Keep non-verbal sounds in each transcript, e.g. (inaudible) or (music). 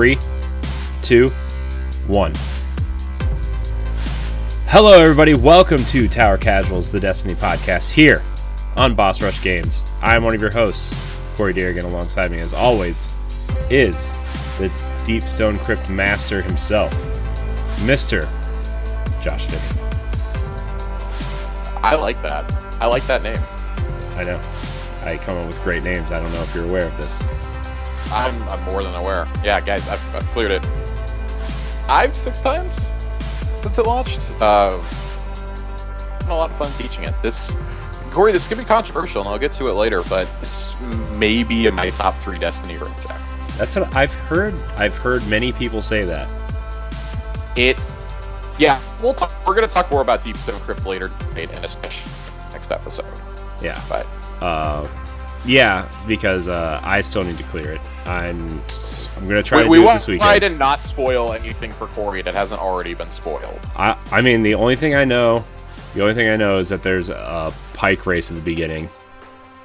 Three, two, one. Hello, everybody. Welcome to Tower Casuals, the Destiny podcast, here on Boss Rush Games. I'm one of your hosts, Corey Derrigan. Alongside me, as always, is the Deep Stone Crypt Master himself, Mister Josh Finney. I like that. I like that name. I know. I come up with great names. I don't know if you're aware of this. I'm, I'm more than aware. Yeah, guys, I've, I've cleared it five, six times since it launched. Uh, a lot of fun teaching it. This, Corey, this could be controversial, and I'll get to it later, but this may be in my top three Destiny now. That's what I've heard. I've heard many people say that. It, yeah, we'll talk, we're going to talk more about Deep Stone Crypt later in a next episode. Yeah, but uh, yeah, because uh, I still need to clear it. I'm I'm gonna try we, to we do it this weekend. Try to not spoil anything for Corey that hasn't already been spoiled. I I mean the only thing I know, the only thing I know is that there's a pike race at the beginning,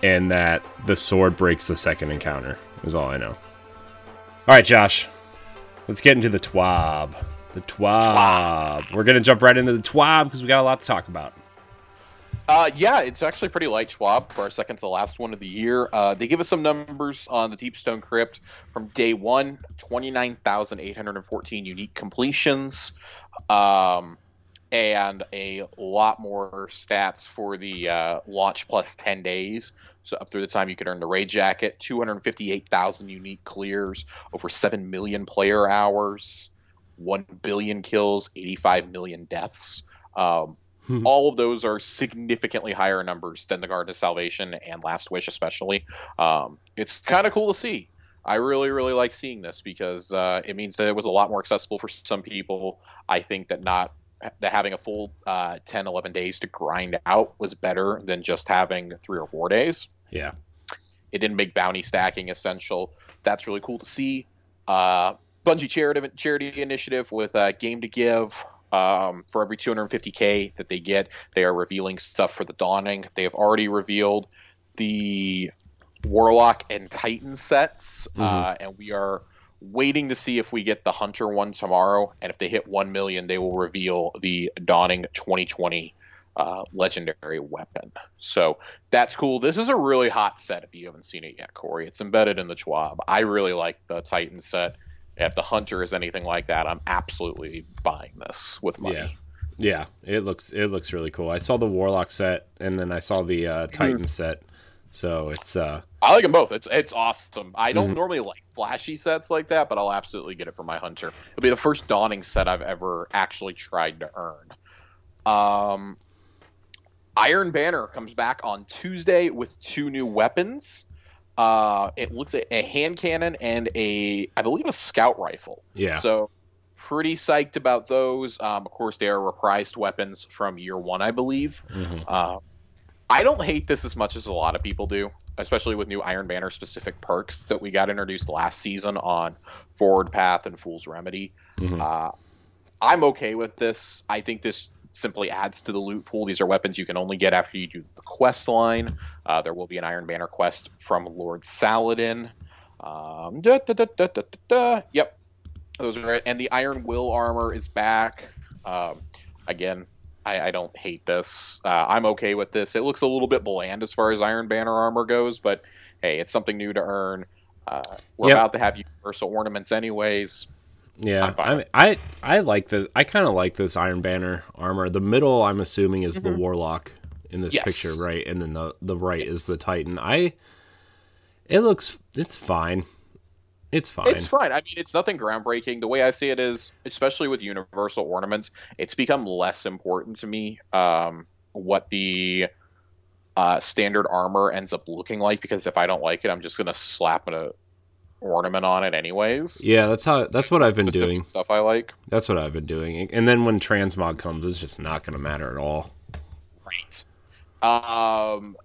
and that the sword breaks the second encounter. Is all I know. All right, Josh, let's get into the twab. The twab. twab. We're gonna jump right into the twab because we got a lot to talk about. Uh, yeah, it's actually pretty light TWAB for our second to last one of the year. Uh, they give us some numbers on the Deep Stone Crypt from day one 29,814 unique completions, um, and a lot more stats for the uh, launch plus 10 days. So, up through the time you could earn the Raid Jacket, 258,000 unique clears, over 7 million player hours, 1 billion kills, 85 million deaths. Um. (laughs) All of those are significantly higher numbers than the Garden of Salvation and Last Wish, especially. Um, it's kind of cool to see. I really, really like seeing this because uh, it means that it was a lot more accessible for some people. I think that not that having a full uh, 10, 11 days to grind out was better than just having three or four days. Yeah. It didn't make bounty stacking essential. That's really cool to see. Uh, Bungie charity, charity initiative with uh, Game to Give um, for every 250k that they get, they are revealing stuff for the Dawning. They have already revealed the Warlock and Titan sets, mm-hmm. uh, and we are waiting to see if we get the Hunter one tomorrow. And if they hit 1 million, they will reveal the Dawning 2020 uh, legendary weapon. So that's cool. This is a really hot set if you haven't seen it yet, Corey. It's embedded in the TWAB. I really like the Titan set if the hunter is anything like that, I'm absolutely buying this with money. Yeah. Yeah, it looks it looks really cool. I saw the Warlock set and then I saw the uh, Titan mm. set. So it's uh I like them both. It's it's awesome. I don't mm-hmm. normally like flashy sets like that, but I'll absolutely get it for my hunter. It'll be the first dawning set I've ever actually tried to earn. Um Iron Banner comes back on Tuesday with two new weapons. Uh, it looks at a hand cannon and a, I believe, a scout rifle. Yeah. So pretty psyched about those. Um, of course, they are reprised weapons from year one, I believe. Mm-hmm. Uh, I don't hate this as much as a lot of people do, especially with new Iron Banner specific perks that we got introduced last season on Forward Path and Fool's Remedy. Mm-hmm. Uh, I'm okay with this. I think this simply adds to the loot pool. These are weapons you can only get after you do the quest line. Uh, there will be an Iron Banner quest from Lord Saladin. Um, da, da, da, yep, those are it. And the Iron Will armor is back. Um, again, I, I, don't hate this. Uh, I'm okay with this. It looks a little bit bland as far as Iron Banner armor goes, but hey, it's something new to earn. Uh, we're yep. about to have universal ornaments anyways. Yeah, I mean, I I like the I kind of like this Iron Banner armor. The middle, I'm assuming, is mm-hmm. the Warlock in this yes. picture, right? And then the the right yes. is the Titan. I it looks it's fine. It's fine. It's fine. I mean, it's nothing groundbreaking. The way I see it is, especially with universal ornaments, it's become less important to me um, what the uh, standard armor ends up looking like because if I don't like it, I'm just gonna slap a ornament on it anyways. Yeah, that's how that's what I've been doing. Stuff I like. That's what I've been doing. And then when transmog comes, it's just not going to matter at all. Right. Um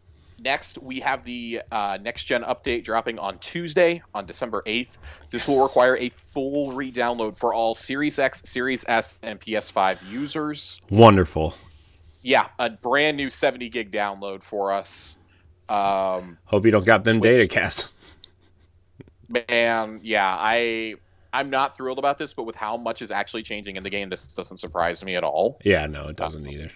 next we have the uh, next gen update dropping on Tuesday on December 8th. This yes. will require a full re-download for all Series X, Series S, and PS5 users. Wonderful. Yeah, a brand new 70 gig download for us. Um, Hope you don't got them which, data caps Man, yeah, I I'm not thrilled about this, but with how much is actually changing in the game, this doesn't surprise me at all. Yeah, no, it doesn't either.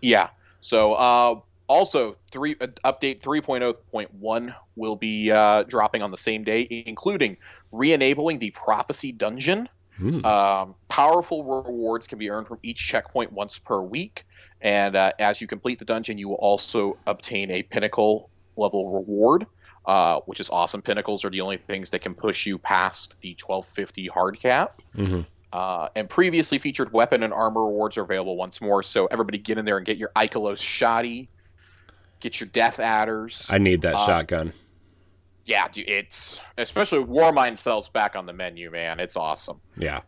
Yeah. So, uh, also, three uh, update 3.0.1 will be uh, dropping on the same day, including re-enabling the Prophecy Dungeon. Hmm. Um, powerful rewards can be earned from each checkpoint once per week, and uh, as you complete the dungeon, you will also obtain a pinnacle level reward, uh, which is awesome. Pinnacles are the only things that can push you past the 1250 hard cap. Mhm. Uh, and previously featured weapon and armor rewards are available once more. So everybody get in there and get your Ikelos shoddy, get your death adders. I need that Uh, shotgun. yeah, dude, it's especially Warmind cells back on the menu, man. It's awesome. Yeah.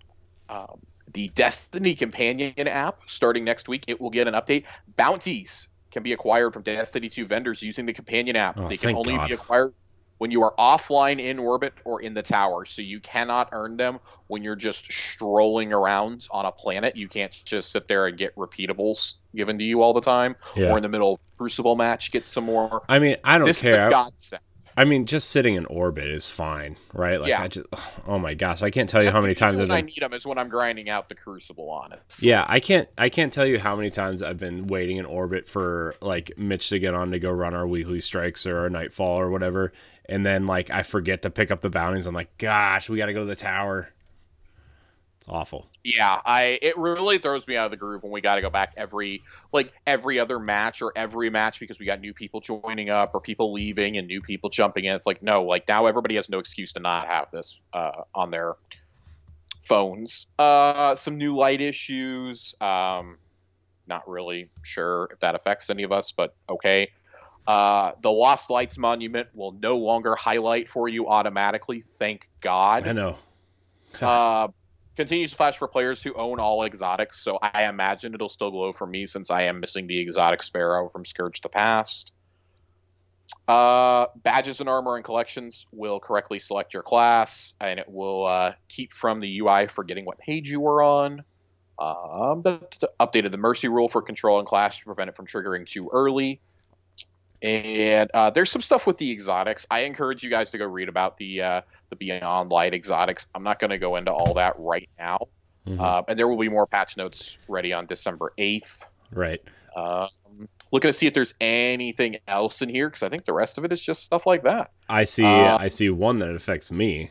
Um, the Destiny Companion app starting next week, it will get an update. Bounties can be acquired from Destiny 2 vendors using the Companion app. Oh, they can only God. be acquired when you are offline in orbit or in the tower. So you cannot earn them when you're just strolling around on a planet. You can't just sit there and get repeatables given to you all the time, Yeah. or in the middle of Crucible match get some more. I mean, I don't this care. is a godsend. I mean, just sitting in orbit is fine, right? Like, Yeah. I just, (sighs) oh my gosh, I can't tell you That's how many times when I need them is when I'm grinding out the Crucible on it. Yeah, I can't. I can't tell you how many times I've been waiting in orbit for like Mitch to get on to go run our weekly strikes or our nightfall or whatever, and then like I forget to pick up the bounties. I'm like, gosh, we got to go to the tower. It's awful. Yeah, I it really throws me out of the groove when we got to go back every like every other match or every match because we got new people joining up or people leaving and new people jumping in. It's like no, like now everybody has no excuse to not have this uh, on their phones. Uh, some new light issues. Um, not really sure if that affects any of us, but okay. Uh, the Lost Lights Monument will no longer highlight for you automatically. Thank God I know. uh, continues to flash for players who own all exotics, so I imagine it'll still glow for me since I am missing the exotic sparrow from Scourge the Past. Uh, badges and armor and collections will correctly select your class, and it will uh, keep from the UI forgetting what page you were on. Um, updated the mercy rule for control and class to prevent it from triggering too early. And uh, there's some stuff with the exotics. I encourage you guys to go read about the uh, the Beyond Light exotics. I'm not going to go into all that right now. Mhm. Uh, and there will be more patch notes ready on December 8th. right. Um, looking to see if there's anything else in here because I think the rest of it is just stuff like that. I see. Uh, I see one that affects me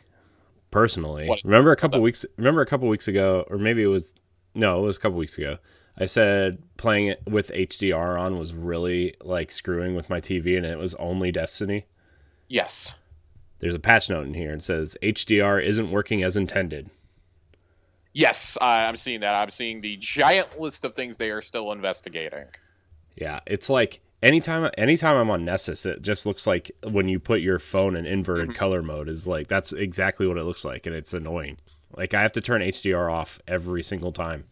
personally. Remember a couple weeks. Remember a couple weeks ago, or maybe it was no, it was a couple weeks ago. I said playing it with HDR on was really like screwing with my TV, and it was only Destiny. Yes. There's a patch note in here. It says HDR isn't working as intended. Yes, I'm seeing that. I'm seeing the giant list of things they are still investigating. Yeah, it's like anytime anytime I'm on Nessus, it just looks like when you put your phone in inverted Mhm. color mode is like that's exactly what it looks like, and it's annoying. Like I have to turn HDR off every single time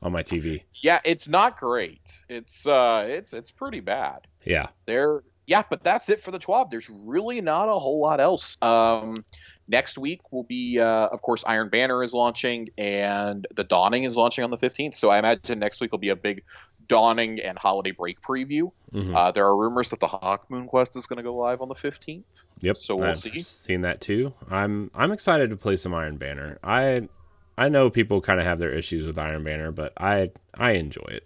on my TV. Yeah, it's not great. It's uh, it's it's pretty bad. Yeah, there yeah but that's it for the TWAB there's really not a whole lot else um next week will be uh of course iron banner is launching and the dawning is launching on the 15th so i imagine next week will be a big dawning and holiday break preview Mhm. uh there are rumors that the hawk moon quest is going to go live on the 15th yep. so we'll I've see. Seen that too. I'm I'm excited to play some Iron Banner. I I know people kind of have their issues with Iron Banner, but I I enjoy it.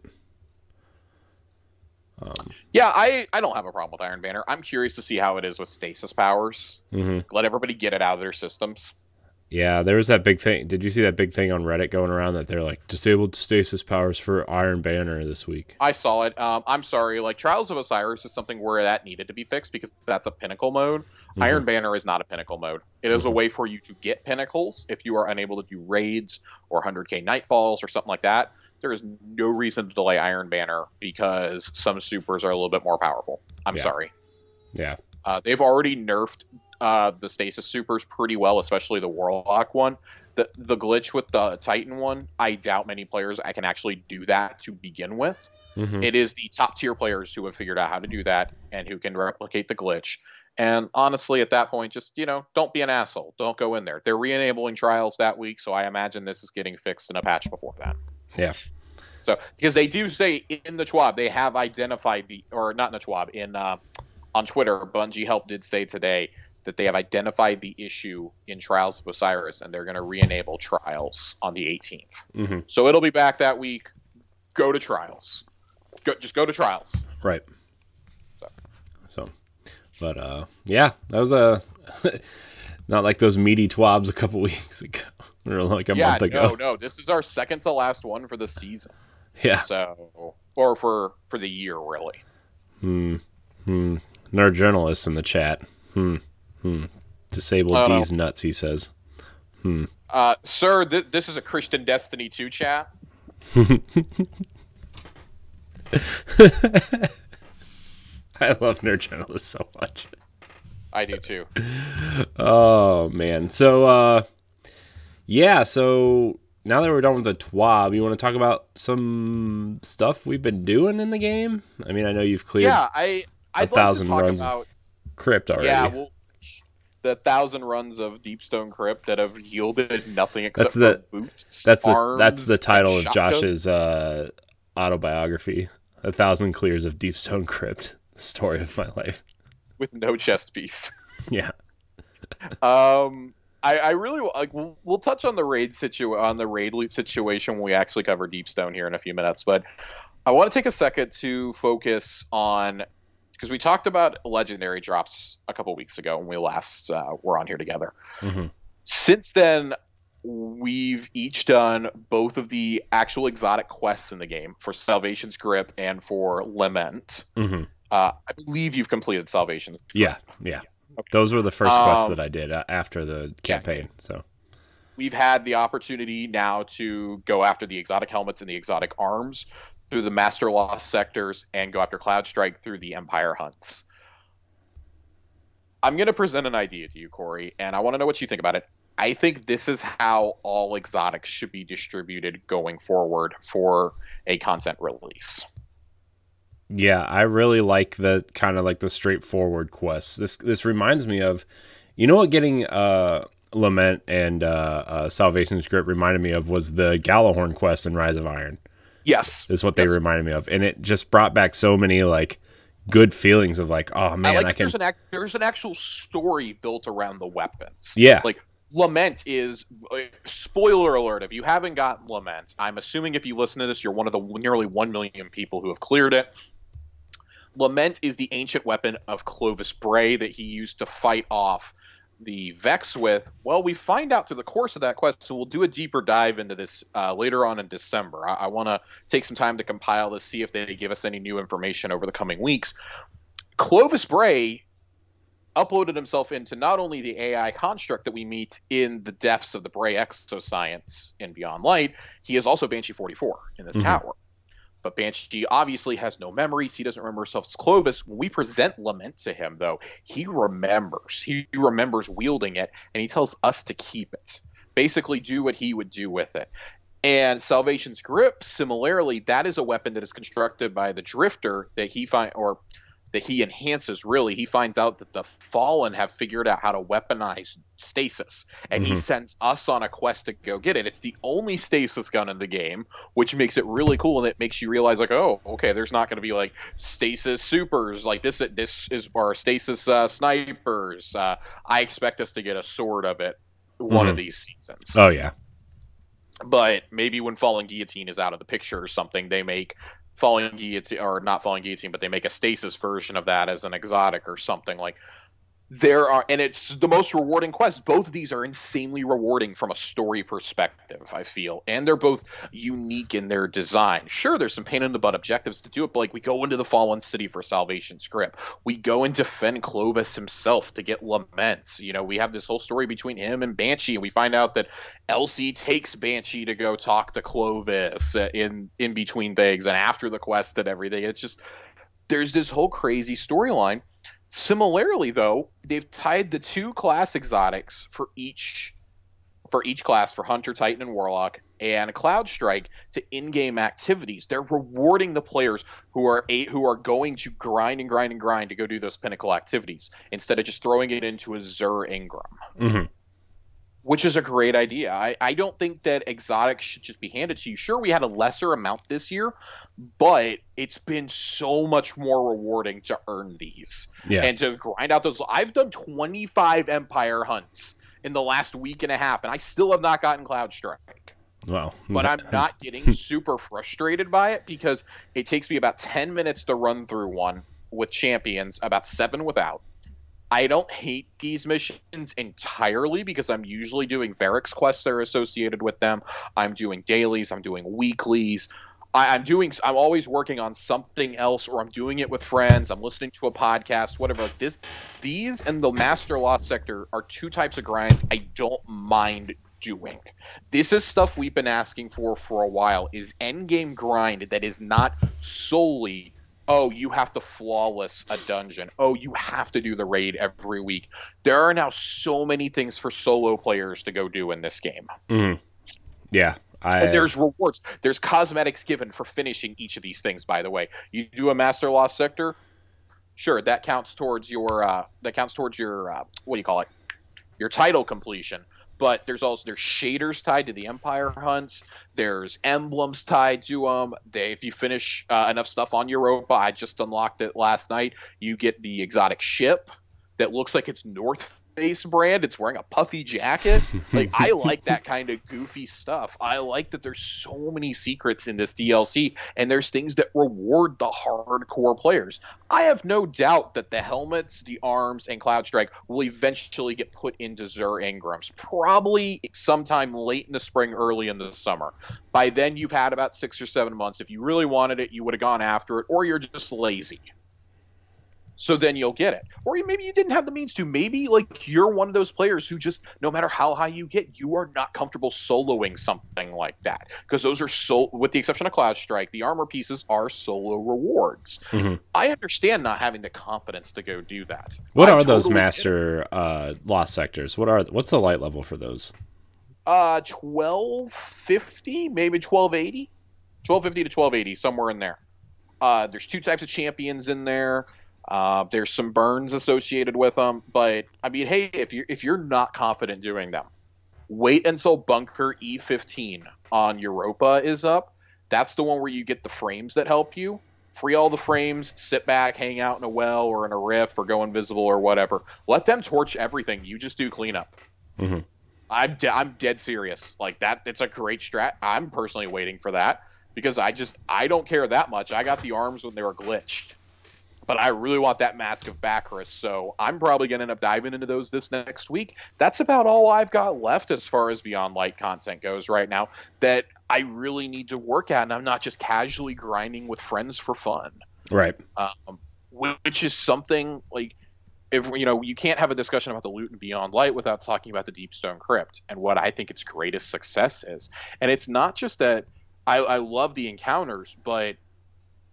Um, yeah i i don't have a problem with iron banner i'm curious to see how it is with stasis powers mhm. let everybody get it out of their systems Yeah, there was that big thing. Did you see that big thing on Reddit going around that they're like disabled stasis powers for Iron Banner this week? I saw it. Um, I'm sorry. Like Trials of Osiris is something where that needed to be fixed because that's a pinnacle mode. Mhm. Iron Banner is not a pinnacle mode. It is a Mhm. way for you to get pinnacles if you are unable to do raids or 100k nightfalls or something like that. There is no reason to delay Iron Banner because some supers are a little bit more powerful. I'm Yeah. sorry. Yeah. Uh, they've already nerfed uh, the stasis supers pretty well, especially the Warlock one. The the glitch with the Titan one, I doubt many players I can actually do that to begin with. Mhm. It is the top tier players who have figured out how to do that and who can replicate the glitch. And honestly, at that point, just you know, don't be an asshole. Don't go in there. They're re-enabling trials that week, so I imagine this is getting fixed in a patch before that. Yeah. So because they do say in the TWAB they have identified the or not in the TWAB in uh, on Twitter, Bungie Help did say today that they have identified the issue in Trials of Osiris and they're going to re-enable Trials on the 18th. Mm-hmm. So it'll be back that week. Go to Trials. Go, just go to Trials. Right. So. So, but uh, yeah, that was a (laughs) not like those meaty twabs a couple (laughs) weeks ago or like a yeah, month ago. no, no. This is our second to last one for the season. Yeah. So, or for for the year, really. Hmm. Hmm. Nerd journalists in the chat. Hmm. Hmm. Disable Oh. D's nuts. He says. Hmm. Uh, sir, th- this is a Christian Destiny 2 chat. (laughs) I love nerd journalists so much. I do too. Oh man. So uh yeah, so now that we're done with the TWAB, you want to talk about some stuff we've been doing in the game? I mean, I know you've cleared Yeah, I I'd thousand like to talk runs. about crypt already. yeah, well, the thousand runs of Deepstone Crypt that have yielded nothing except That's the- boots. that's the that's the title of. Josh's uh autobiography. A thousand clears of Deepstone Crypt. (laughs) The story of my life. With no chest piece. (laughs) Yeah. Um, I, I really like. We'll, we'll touch on the raid situ on the raid loot situation when we actually cover Deepstone here in a few minutes. But I want to take a second to focus on because we talked about legendary drops a couple weeks ago when we last uh, were on here together. hmm Since then, we've each done both of the actual exotic quests in the game for Salvation's Grip and for Lament. hmm Uh, I believe you've completed Salvation's Yeah. Yeah. Okay. Those were the first quests Um, that I did uh, after the campaign. So we've had the opportunity now to go after the exotic helmets and the exotic arms through the Master Lost sectors and go after Cloud Strike through the Empire hunts. I'm going to present an idea to you, Corey, and I want to know what you think about it. I think this is how all exotics should be distributed going forward for a content release. Yeah, I really like the kind of like the straightforward quests. This this reminds me of, you know what, getting uh lament and uh, uh salvation's grip reminded me of was the Gjallarhorn quest in Rise of Iron. Yes. Is what they Yes. reminded me of, and it just brought back so many like good feelings of like, oh man, I like I, can. there's an act, there's an actual story built around the weapons. Yeah, like lament is uh, spoiler alert if you haven't gotten lament i'm assuming if you listen to this you're one of the nearly 1 million people who have cleared it lament is the ancient weapon of clovis bray that he used to fight off the vex with well we find out through the course of that quest so we'll do a deeper dive into this uh, later on in december i, I want to take some time to compile this see if they give us any new information over the coming weeks clovis bray uploaded himself into not only the AI construct that we meet in the depths of the Bray exoscience in Beyond Light, he is also Banshee 44 in the Mhm. tower. But Banshee obviously has no memories. He doesn't remember himself as Clovis. When we present Lament to him, though, he remembers. He remembers wielding it, and he tells us to keep it. Basically, do what he would do with it. And Salvation's Grip, similarly, that is a weapon that is constructed by the Drifter that he find or that he enhances really he finds out that the fallen have figured out how to weaponize stasis and he Mhm. sends us on a quest to go get it. It's the only stasis gun in the game which makes it really cool and it makes you realize like oh okay there's not going to be like stasis supers. Like this this is our stasis uh, snipers. Uh, i expect us to get a sword of it one of Mhm. these seasons. Oh yeah, but maybe when fallen guillotine is out of the picture or something they make falling guillotine or not falling guillotine but they make a stasis version of that as an exotic or something like there are and it's the most rewarding quest both of these are insanely rewarding from a story perspective i feel and they're both unique in their design sure there's some pain in the butt objectives to do it but like we go into the fallen city for salvation's grip we go and defend clovis himself to get laments you know we have this whole story between him and banshee and we find out that Elsie takes Banshee to go talk to Clovis in in between things and after the quest and everything. It's just there's this whole crazy storyline. Similarly, though, they've tied the two class exotics for each for each class for Hunter, Titan, and Warlock and Cloud Strike to in-game activities. They're rewarding the players who are eight, who are going to grind and grind and grind to go do those pinnacle activities instead of just throwing it into a Xur Engram. hmm which is a great idea. I, I don't think that exotics should just be handed to you. Sure, we had a lesser amount this year, but it's been so much more rewarding to earn these Yeah. and to grind out those. I've done 25 Empire hunts in the last week and a half, and I still have not gotten Cloud Strike. Well, But I'm (laughs) not getting hmm. super frustrated by it because it takes me about 10 minutes to run through one with champions, about seven without. I don't hate these missions entirely because I'm usually doing Variks quests that are associated with them. I'm doing dailies, I'm doing weeklies. I, I'm doing. I'm always working on something else, or I'm doing it with friends. I'm listening to a podcast, whatever. This, these and the Master Lost Sector are two types of grinds I don't mind doing. This is stuff we've been asking for for a while. Is endgame grind that is not solely oh, you have to flawless a dungeon. Oh, you have to do the raid every week. There are now so many things for solo players to go do in this game. Mhm. Yeah. I, And there's rewards. There's cosmetics given for finishing each of these things. By the way, you do a Master Lost Sector, sure, that counts towards your uh, that counts towards your uh, what do you call it? Your title completion. But there's also there's shaders tied to the Empire hunts. There's emblems tied to them. They, if you finish uh, enough stuff on Europa, I just unlocked it last night. You get the exotic ship that looks like it's North Face brand. It's wearing a puffy jacket. (laughs) Like I like that kind of goofy stuff. I like that there's so many secrets in this DLC and there's things that reward the hardcore players. I have no doubt that the helmets, the arms, and Cloud Strike will eventually get put into Xur Engrams, probably sometime late in the spring, early in the summer. By then, you've had about six or seven months. If you really wanted it, you would have gone after it, or you're just lazy so then you'll get it. Or maybe you didn't have the means to. Maybe like you're one of those players who just no matter how high you get, you are not comfortable soloing something like that because those are so with the exception of Cloud Strike, the armor pieces are solo rewards. Mhm. I understand not having the confidence to go do that. what I are those totally it. master uh, lost sectors? What are what's the light level for those? Uh 1250, maybe 1280. 1250 to 1280 somewhere in there. Uh there's two types of champions in there. Uh, there's some burns associated with them, but I mean, hey, if you're if you're not confident doing them, wait until Bunker E15 on Europa is up. That's the one where you get the frames that help you. Free all the frames, sit back, hang out in a well or in a rift or go invisible or whatever. Let them torch everything. You just do cleanup. Mhm. I'm de- I'm dead serious. Like that, it's a great strat. I'm personally waiting for that because I just I don't care that much. I got the arms when they were glitched, but I really want that Mask of Bakris. So I'm probably gonna end up diving into those this next week. That's about all I've got left as far as Beyond Light content goes right now. That I really need to work at, and I'm not just casually grinding with friends for fun Right. um, which is something like if you know you can't have a discussion about the loot and beyond light without talking about the deep stone crypt and what i think its greatest success is and it's not just that i, I love the encounters but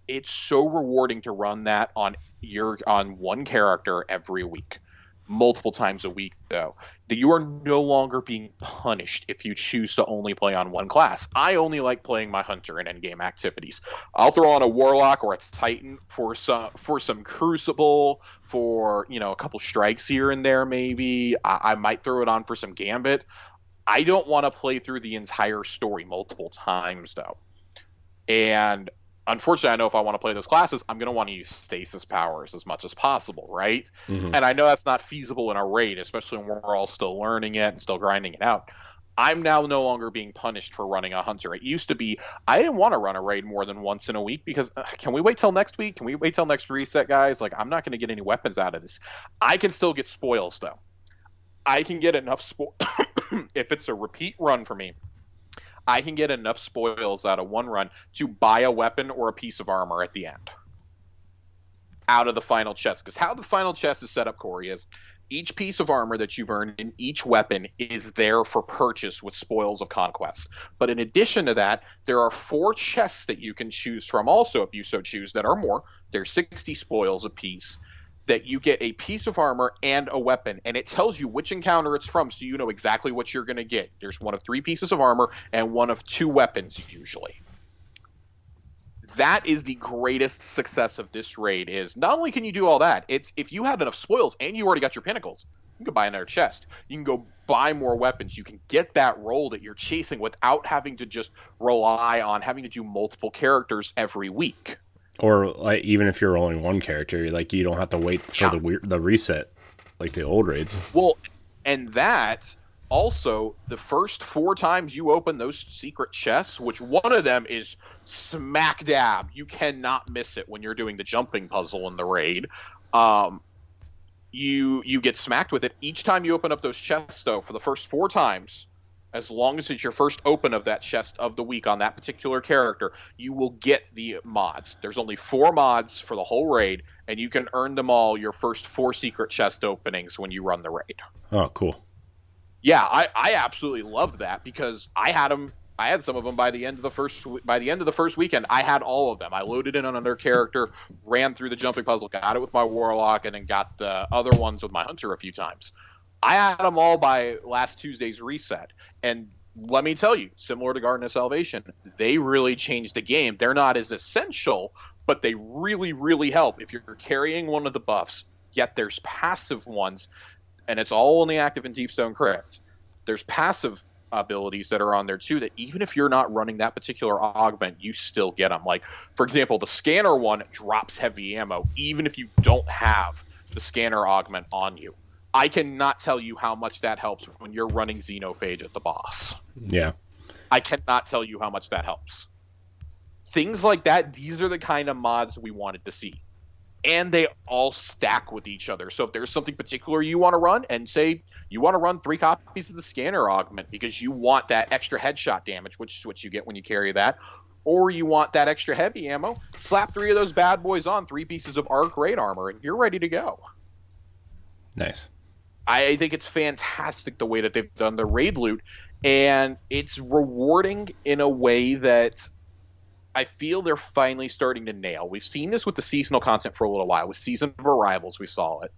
it's so rewarding to run that on your on one character every week. Multiple times a week though. That you are no longer being punished if you choose to only play on one class. I only like playing my hunter in endgame activities. I'll throw on a warlock or a titan for some for some crucible for you know a couple strikes here and there maybe. I, I might throw it on for some gambit. I don't want to play through the entire story multiple times though. And unfortunately, I know if I want to play those classes, I'm going to want to use stasis powers as much as possible, right? Mhm. And I know that's not feasible in a raid, especially when we're all still learning it and still grinding it out. I'm now no longer being punished for running a hunter. It used to be I didn't want to run a raid more than once in a week because uh, can we wait till next week? Can we wait till next reset, guys? Like I'm not going to get any weapons out of this. I can still get spoils though. I can get enough spo- (coughs) if it's a repeat run for me. I can get enough spoils out of one run to buy a weapon or a piece of armor at the end out of the final chest. Because how the final chest is set up, Corey, is each piece of armor that you've earned in each weapon is there for purchase with spoils of conquest. But in addition to that, there are four chests that you can choose from also, if you so choose, that are more. There's 60 spoils apiece that you get a piece of armor and a weapon, and it tells you which encounter it's from, so you know exactly what you're going to get. There's one of three pieces of armor and one of two weapons, usually. That is the greatest success of this raid. Is not only can you do all that, it's if you had enough spoils and you already got your pinnacles, You can buy another chest. You can go buy more weapons. You can get that roll that you're chasing without having to just rely on having to do multiple characters every week. Or like even if you're rolling one character, like you don't have to wait for Yeah. the the reset like the old raids. Well, and that also the first four times you open those secret chests, which one of them is smack dab, you cannot miss it when you're doing the jumping puzzle in the raid. Um, you you get smacked with it each time you open up those chests though for the first four times as long as it's your first open of that chest of the week on that particular character you will get the mods. There's only four mods for the whole raid and you can earn them all your first four secret chest openings when you run the raid. Oh, cool. yeah i, I absolutely loved that because i had them i had some of them by the end of the first by the end of the first weekend. I had all of them. I loaded in on another character ran through the jumping puzzle got it with my warlock and then got the other ones with my hunter a few times i had them all by last tuesday's reset. And let me tell you similar to garden of salvation they really changed the game. They're not as essential but they really really help. If you're carrying one of the buffs yet there's passive ones and it's all only active in deepstone crypt there's passive abilities that are on there too that even if you're not running that particular augment you still get them like for example the scanner one drops heavy ammo even if you don't have the scanner augment on you i cannot tell you how much that helps when you're running xenophage at the boss Yeah. i cannot tell you how much that helps things like that these are the kind of mods we wanted to see and they all stack with each other. So if there's something particular you want to run, and say you want to run three copies of the scanner augment because you want that extra headshot damage, which is what you get when you carry that, or you want that extra heavy ammo, slap three of those bad boys on, three pieces of arc raid armor, and you're ready to go. Nice. I think it's fantastic the way that they've done the raid loot, and it's rewarding in a way that I feel they're finally starting to nail. We've seen this with the seasonal content for a little while. With Season of Arrivals, we saw it.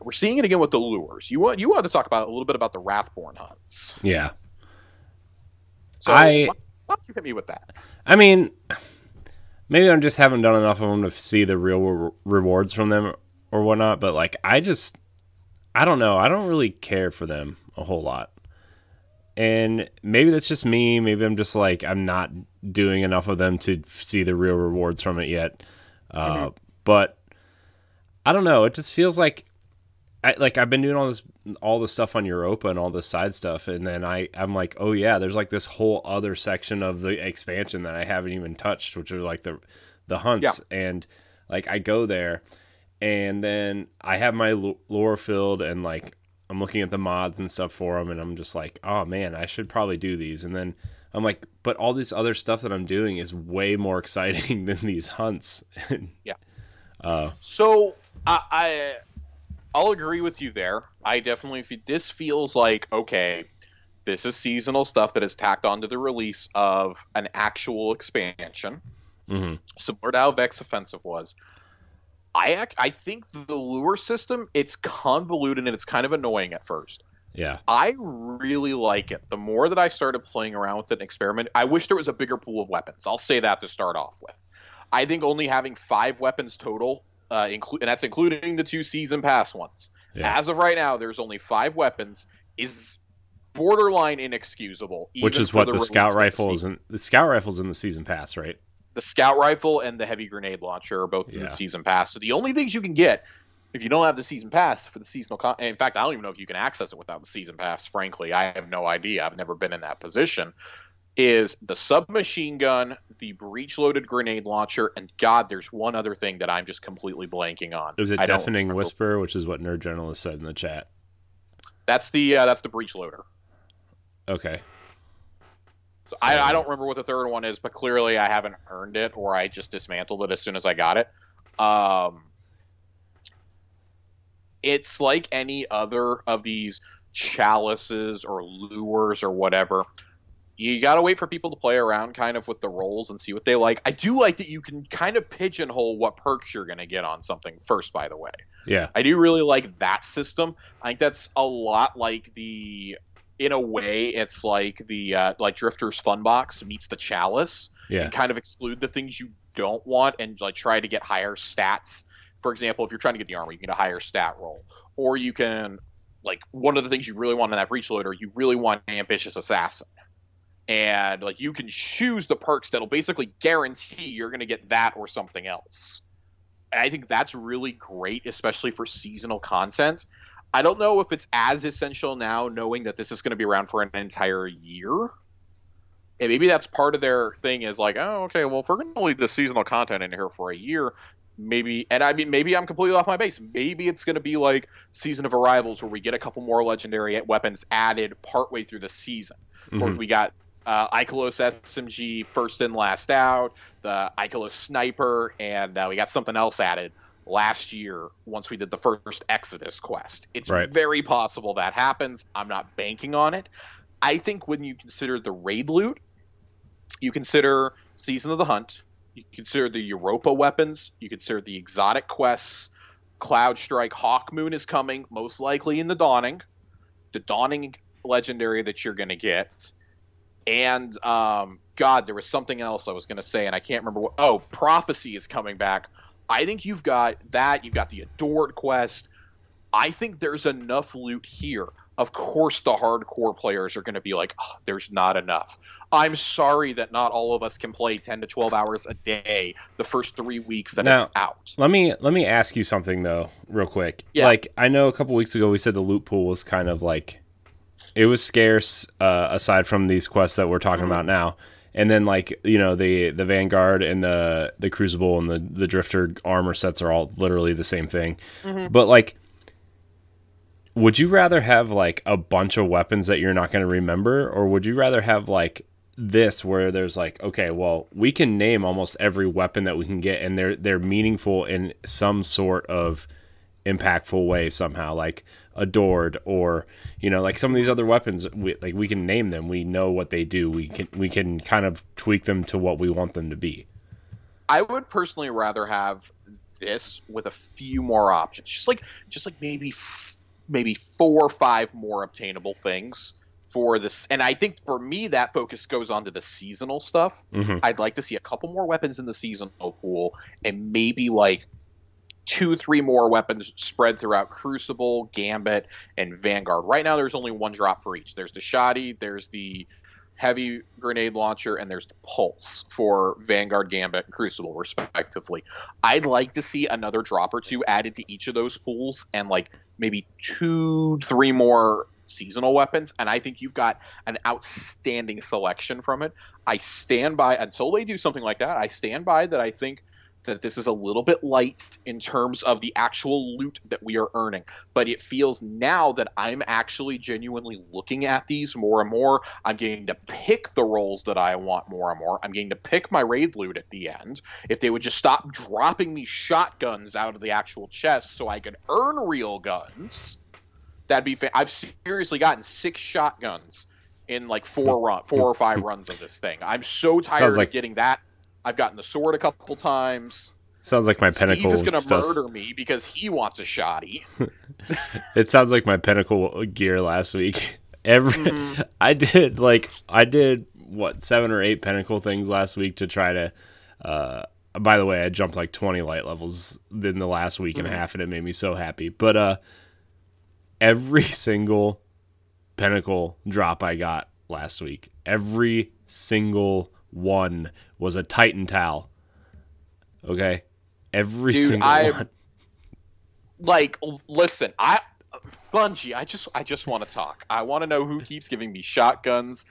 We're seeing it again with the lures. You want you want to talk about a little bit about the Wrathborn hunts. Yeah. So I- why, why don't you hit me with that? I mean, maybe I just haven't done enough of them to see the real re- rewards from them or whatnot. But like, I just, I don't know. I don't really care for them a whole lot. And maybe that's just me. Maybe I'm just like I'm not doing enough of them to see the real rewards from it yet. Uh, But I don't know. It just feels like I like I've been doing all this all the stuff on Europa and all this side stuff, and then I I'm like, oh yeah, there's like this whole other section of the expansion that I haven't even touched, which are like the the hunts, and like I go there, and then I have my lore filled, and like I'm looking at the mods and stuff for them, and I'm just like, oh man, I should probably do these, and then. I'm like, but all this other stuff that I'm doing is way more (laughs) exciting than these hunts. (laughs) Yeah. Uh, so I, I I'll agree with you there. I definitely this feels like okay, this is seasonal stuff that is tacked onto the release of an actual expansion, hmm similar to how Vex Offensive was. I ac- I think the lure system it's convoluted and it's kind of annoying at first. Yeah. I really like it. The more that I started playing around with it and experiment, I wish there was a bigger pool of weapons. I'll say that to start off with. I think only having five weapons total, uh, inclu- and that's including the two season pass ones. Yeah. As of right now, there's only five weapons. Is borderline inexcusable. Which is what the, scout release of rifle is in the scout rifle's in the season pass, right? The scout rifle and the heavy grenade launcher are both in the season pass. So the only things you can get if you don't have the season pass for the seasonal con- in fact i don't even know if you can access it without the season pass frankly. I have no idea. I've never been in that position. Is the submachine gun the breech loaded grenade launcher and god there's one other thing that i'm just completely blanking on. Is it I deafening whisper, which is what Nerd Journalist said in the chat? that's the uh, that's the breech loader. Okay. So I, I don't remember what the third one is but clearly i haven't earned it or i just dismantled it as soon as i got it um it's like any other of these chalices or lures or whatever. You got to wait for people to play around kind of with the roles and see what they like. I do like that you can kind of pigeonhole what perks you're going to get on something first, by the way. Yeah. I do really like that system. I think that's a lot like the in a way it's like the uh, like Drifter's Fun Box meets the Chalice Yeah. and kind of exclude the things you don't want and like try to get higher stats. For example, if you're trying to get the armor, you can get a higher stat roll, or you can like one of the things you really want in that breach loader, you really want ambitious assassin. And like you can choose the perks that'll basically guarantee you're going to get that or something else. And I think that's really great, especially for seasonal content. I don't know if it's as essential now, knowing that this is going to be around for an entire year. And maybe that's part of their thing is like, oh, okay, well, if we're going to leave the seasonal content in here for a year, maybe, and I mean, maybe I'm completely off my base. Maybe it's going to be like Season of Arrivals, where we get a couple more legendary weapons added partway through the season. Mm-hmm. Where we got uh, Ikelos SMG first in, last out, the Ikelos Sniper, and uh, we got something else added last year once we did the first Exodus quest. It's right. very possible that happens. I'm not banking on it. I think when you consider the raid loot, you consider Season of the Hunt, you consider the Europa weapons, you consider the exotic quests, Cloud Strike Hawk Moon is coming, most likely in the Dawning, the Dawning legendary that you're going to get and um, God, there was something else I was going to say, and I can't remember what. Oh, Prophecy is coming back. I think you've got that. You've got the Adored quest. I think there's enough loot here. Of course, the hardcore players are going to be like, oh, "There's not enough." I'm sorry that not all of us can play 10 to 12 hours a day the first three weeks that now, it's out. Let me let me ask you something though, real quick. Yeah. Like I know a couple weeks ago we said the loot pool was kind of like it was scarce uh, aside from these quests that we're talking mm-hmm. about now and then like you know the the vanguard and the the crucible and the the drifter armor sets are all literally the same thing. Mm-hmm. but like would you rather have like a bunch of weapons that you're not going to remember? Or would you rather have like this where there's like okay well we can name almost every weapon that we can get and they're they're meaningful in some sort of impactful way somehow. Like adored or you know like some of these other weapons we, like we can name them. We know what they do. We can we can kind of tweak them to what we want them to be. I would personally rather have this with a few more options. Just like just like maybe maybe four or five more obtainable things for this. And i think for me that focus goes on to the seasonal stuff. Mm-hmm. i'd like to see a couple more weapons in the seasonal pool and maybe like two, three more weapons spread throughout Crucible, Gambit, and Vanguard. Right now, there's only one drop for each. There's the Shoddy, there's the heavy grenade launcher, and there's the Pulse for Vanguard, Gambit, and Crucible, respectively. I'd like to see another drop or two added to each of those pools, and like maybe two, three more seasonal weapons, and I think you've got an outstanding selection from it. I stand by until they do something like that. I stand by that. I think that this is a little bit light in terms of the actual loot that we are earning. But it feels now that I'm actually genuinely looking at these more and more. I'm getting to pick the roles that I want more and more. I'm getting to pick my raid loot at the end. If they would just stop dropping me shotguns out of the actual chest so I could earn real guns, that'd be. Fa- I've seriously gotten six shotguns in like four run, four or five runs of this thing. I'm so tired like- of getting that I've gotten the sword a couple times. Sounds like my pinnacle. Steve is gonna murder me because he wants a shoddy. (laughs) it sounds like my pinnacle gear last week. (laughs) Every mm-hmm. I did like I did what seven or eight pinnacle things last week to try to. Uh, by the way, I jumped like twenty light levels in the last week mm-hmm. and a mm-hmm. half, and it made me so happy. But uh, every (laughs) single pinnacle drop I got last week, every single one was a Titan Tal. Okay, every Dude, single I, one. (laughs) Like, listen, I Bungie, I just I just want to talk. I want to know who keeps giving me shotguns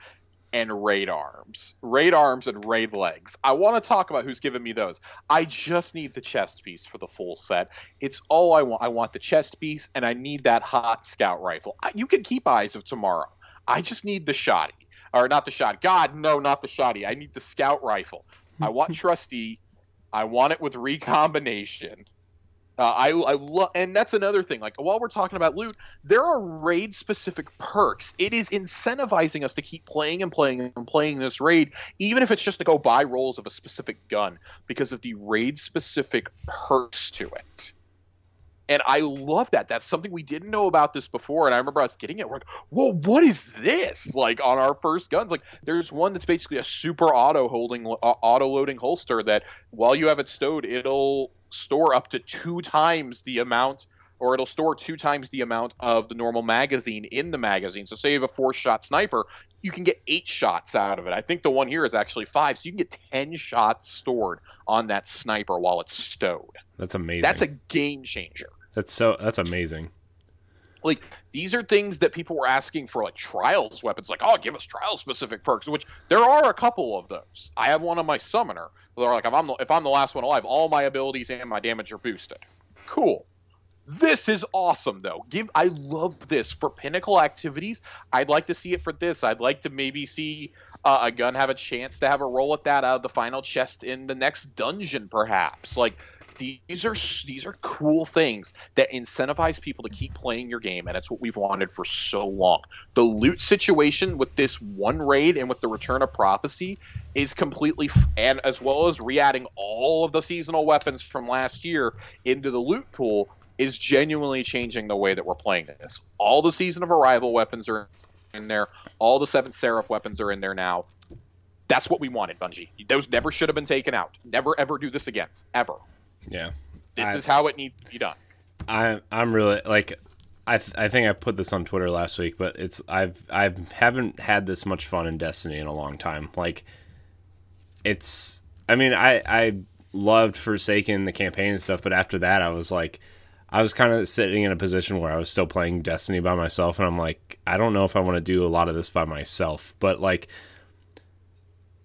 and raid arms, raid arms and raid legs. I want to talk about who's giving me those. I just need the chest piece for the full set. It's all I want. I want the chest piece, and I need that hot scout rifle. I, you can keep eyes of tomorrow. I just need the shoddy or not the shot. God, no, not the shotty. I need the scout rifle. I want (laughs) Trustee. I want it with recombination. Uh, I, I love, and that's another thing. Like while we're talking about loot, there are raid specific perks. It is incentivizing us to keep playing and playing and playing this raid, even if it's just to go buy rolls of a specific gun, because of the raid specific perks to it. And I love that. That's something we didn't know about this before. And I remember us getting it. We're like, whoa, what is this? Like on our first guns, like there's one that's basically a super auto holding, uh, auto loading holster that while you have it stowed, it'll store up to two times the amount or it'll store two times the amount of the normal magazine in the magazine. So, say you have a four shot sniper, you can get eight shots out of it. I think the one here is actually five, so you can get 10 shots stored on that sniper while it's stowed. That's amazing. That's a game changer. That's so that's amazing. Like these are things that people were asking for like trials weapons like oh give us trial specific perks which there are a couple of those. I have one on my summoner. They're like if I'm the, if I'm the last one alive all my abilities and my damage are boosted. Cool. This is awesome though. Give I love this for pinnacle activities. I'd like to see it for this. I'd like to maybe see uh, a gun have a chance to have a roll at that out of the final chest in the next dungeon, perhaps. Like these are these are cool things that incentivize people to keep playing your game, and it's what we've wanted for so long. The loot situation with this one raid and with the Return of Prophecy is completely, f- and as well as re-adding all of the seasonal weapons from last year into the loot pool is genuinely changing the way that we're playing this. All the season of arrival weapons are in there. All the Seventh Seraph weapons are in there now. That's what we wanted, Bungie. Those never should have been taken out. Never ever do this again, ever. Yeah. This I, is how it needs to be done. I I'm really like I th- I think I put this on Twitter last week, but it's I've I haven't had this much fun in Destiny in a long time. Like it's I mean I I loved Forsaken the campaign and stuff, but after that I was like I was kind of sitting in a position where I was still playing Destiny by myself, and I'm like, I don't know if I want to do a lot of this by myself. But like,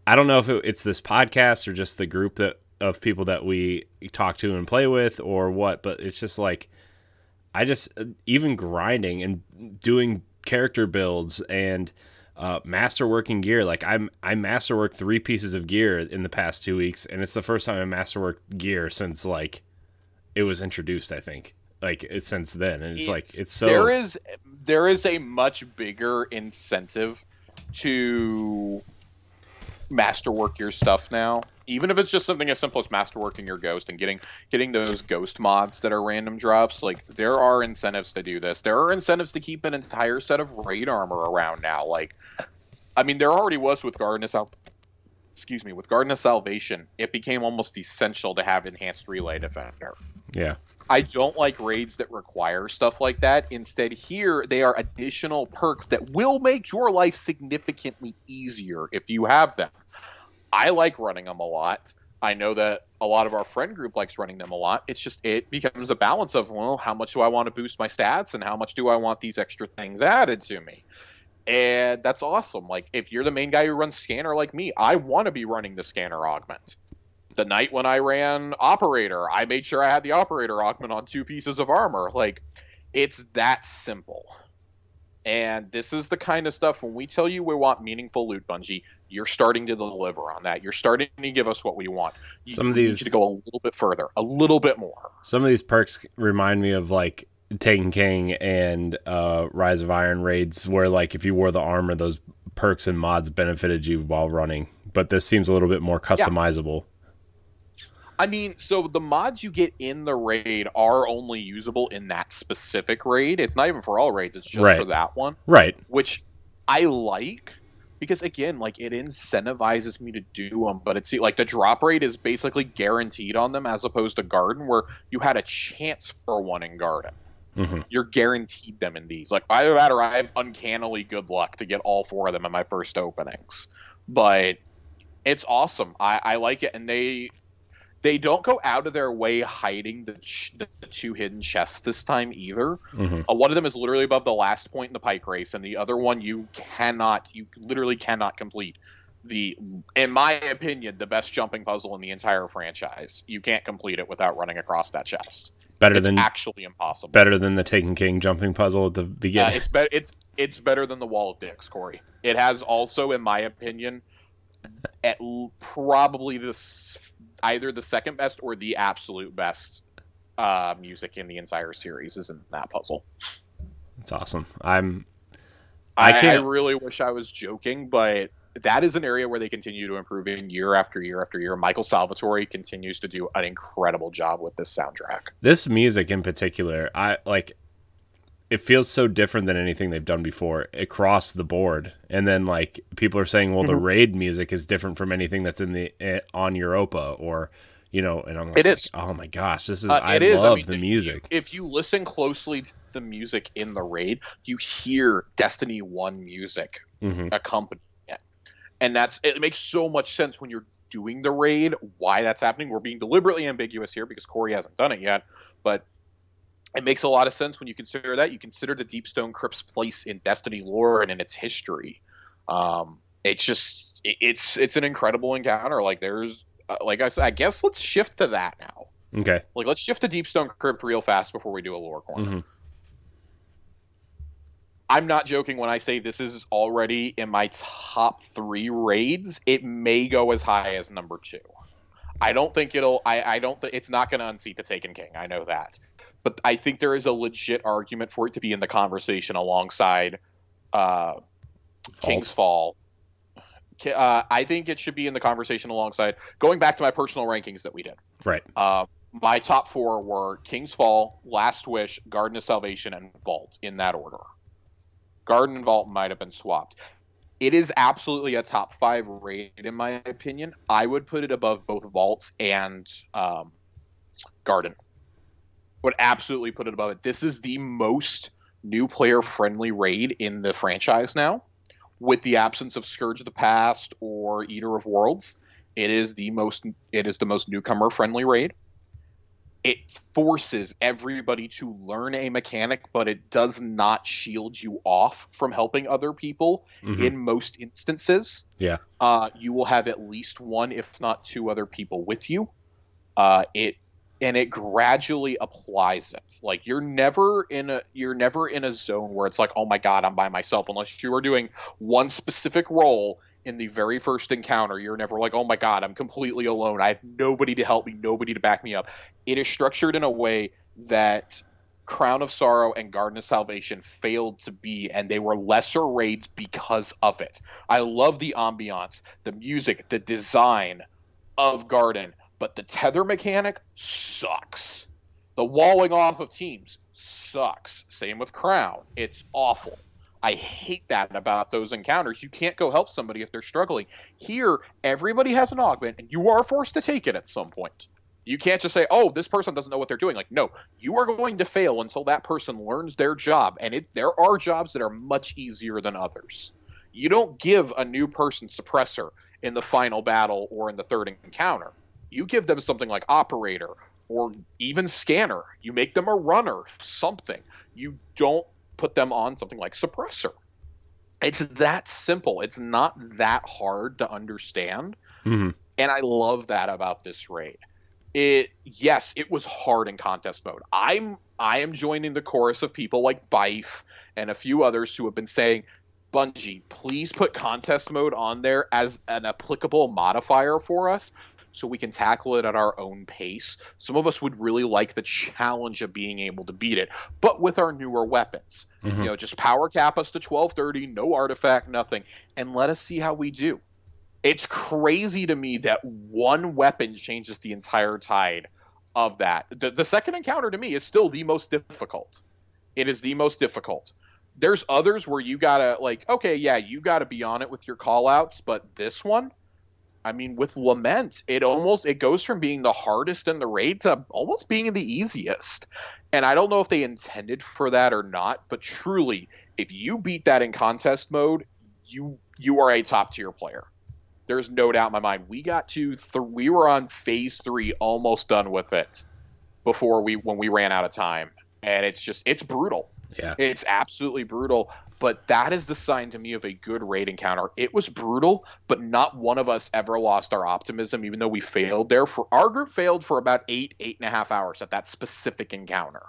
I don't know if it, it's this podcast or just the group that of people that we talk to and play with or what. But it's just like, I just even grinding and doing character builds and uh, masterworking gear. Like I'm I masterworked three pieces of gear in the past two weeks, and it's the first time I masterworked gear since like it was introduced. I think like since then, and it's, it's like it's so there is there is a much bigger incentive to masterwork your stuff now even if it's just something as simple as masterworking your ghost and getting getting those ghost mods that are random drops. Like there are incentives to do this. There are incentives to keep an entire set of raid armor around now. Like i mean there already was with garden of excuse me with garden of salvation it became almost essential to have enhanced relay defender. Yeah I don't like raids that require stuff like that. Instead, here they are additional perks that will make your life significantly easier if you have them. I like running them a lot. I know that a lot of our friend group likes running them a lot. It's just it becomes a balance of well, how much do I want to boost my stats and how much do I want these extra things added to me? And that's awesome. Like if you're the main guy who runs scanner like me, I want to be running the scanner augment the night when I ran operator, I made sure I had the operator augment on two pieces of armor. Like, it's that simple. And this is the kind of stuff when we tell you we want meaningful loot, Bungie, you're starting to deliver on that. You're starting to give us what we want. You, some of these need to go a little bit further, a little bit more. Some of these perks remind me of like Taken King and uh, Rise of Iron raids, where like if you wore the armor, those perks and mods benefited you while running. But this seems a little bit more customizable. Yeah I mean, so the mods you get in the raid are only usable in that specific raid. It's not even for all raids, it's just right. for that one. Right. Which I like because again, like it incentivizes me to do them, but it's like the drop rate is basically guaranteed on them as opposed to garden where you had a chance for one in garden. Mm-hmm. You're guaranteed them in these. Like either that or I have uncannily good luck to get all four of them in my first openings. But it's awesome. I, I like it, and they they don't go out of their way hiding the, ch- the two hidden chests this time either. Mm-hmm. Uh, one of them is literally above the last point in the pike race, and the other one you cannot, you literally cannot complete. The, in my opinion, the best jumping puzzle in the entire franchise. You can't complete it without running across that chest. Better it's than actually impossible. Better than the Taken King jumping puzzle at the beginning. Uh, it's better. It's it's better than the Wall of Dicks, Corey. It has also, in my opinion, at probably the either the second best or the absolute best uh, music in the entire series is in that puzzle. It's awesome. I'm. I, I, I really wish I was joking, but that is an area where they continue to improve in year after year after year. Michael Salvatori continues to do an incredible job with this soundtrack. This music in particular, I like it feels so different than anything they've done before across the board. And then like people are saying, well, mm-hmm. the raid music is different from anything that's in the eh, on Europa, or You know, and I'm like, It is. Oh my gosh, this is. Uh, I it is. love mean, the music. If you listen closely to the music in the raid, you hear Destiny One music hmm accompanying it, and that's it makes so much sense when you're doing the raid. Why that's happening? We're being deliberately ambiguous here because Corey hasn't done it yet, but it makes a lot of sense when you consider that. You consider the Deepstone Crypt's place in Destiny lore and in its history. Um, it's just it's it's an incredible encounter. Like there's uh, like I said, I guess let's shift to that now. Okay. Like, let's shift to Deepstone Crypt real fast before we do a lore corner. hmm I'm not joking when I say this is already in my top three raids. It may go as high as number two. I don't think it'll. I, I don't. Th- it's not going to unseat the Taken King. I know that, but I think there is a legit argument for it to be in the conversation alongside uh, King's Fall. Uh, I think it should be in the conversation alongside. Going back to my personal rankings that we did. Right. Uh, my top four were King's Fall, Last Wish, Garden of Salvation, and Vault in that order. Garden and Vault might have been swapped. It is absolutely a top five raid in my opinion. I would put it above both Vault and um, Garden. Would absolutely put it above it. This is the most new player friendly raid in the franchise now, with the absence of Scourge of the Past or Eater of Worlds. It is the most it is the most newcomer friendly raid. It forces everybody to learn a mechanic, but it does not shield you off from helping other people Mhm. in most instances. Yeah. Uh, you will have at least one, if not two, other people with you. Uh, it and it gradually applies it. Like you're never in a you're never in a zone where it's like, oh my god, I'm by myself. Unless you are doing one specific role in the very first encounter, you're never like, oh my god, I'm completely alone. I have nobody to help me, nobody to back me up. It is structured in a way that Crown of Sorrow and Garden of Salvation failed to be, and they were lesser raids because of it. I love the ambiance, the music, the design of Garden, but the tether mechanic sucks. The walling off of teams sucks. Same with Crown. It's awful. I hate that about those encounters. You can't go help somebody if they're struggling. Here, everybody has an augment, and you are forced to take it at some point. You can't just say, "Oh, this person doesn't know what they're doing." Like, no, you are going to fail until that person learns their job, and it, there are jobs that are much easier than others. You don't give a new person suppressor in the final battle or in the third encounter. You give them something like operator or even scanner. You make them a runner, something. You don't put them on something like suppressor. It's that simple. It's not that hard to understand. Mhm. And I love that about this raid. It yes, it was hard in contest mode. I'm I am joining the chorus of people like Byf and a few others who have been saying, Bungie, please put contest mode on there as an applicable modifier for us so we can tackle it at our own pace. Some of us would really like the challenge of being able to beat it, but with our newer weapons. Mhm. You know, just power cap us to 1230, no artifact, nothing, and let us see how we do. It's crazy to me that one weapon changes the entire tide of that. The, the second encounter to me is still the most difficult. It is the most difficult. There's others where you gotta like, okay, yeah, you gotta be on it with your call outs, but this one, I mean, with Lament, it almost it goes from being the hardest in the raid to almost being the easiest. And I don't know if they intended for that or not, but truly, if you beat that in contest mode, you you are a top tier player. There's no doubt in my mind. We got to th- we were on phase three, almost done with it before we when we ran out of time, and it's just it's brutal. Yeah. It's absolutely brutal. But that is the sign to me of a good raid encounter. It was brutal, but not one of us ever lost our optimism, even though we failed there. For our group failed for about eight, eight and a half hours at that specific encounter.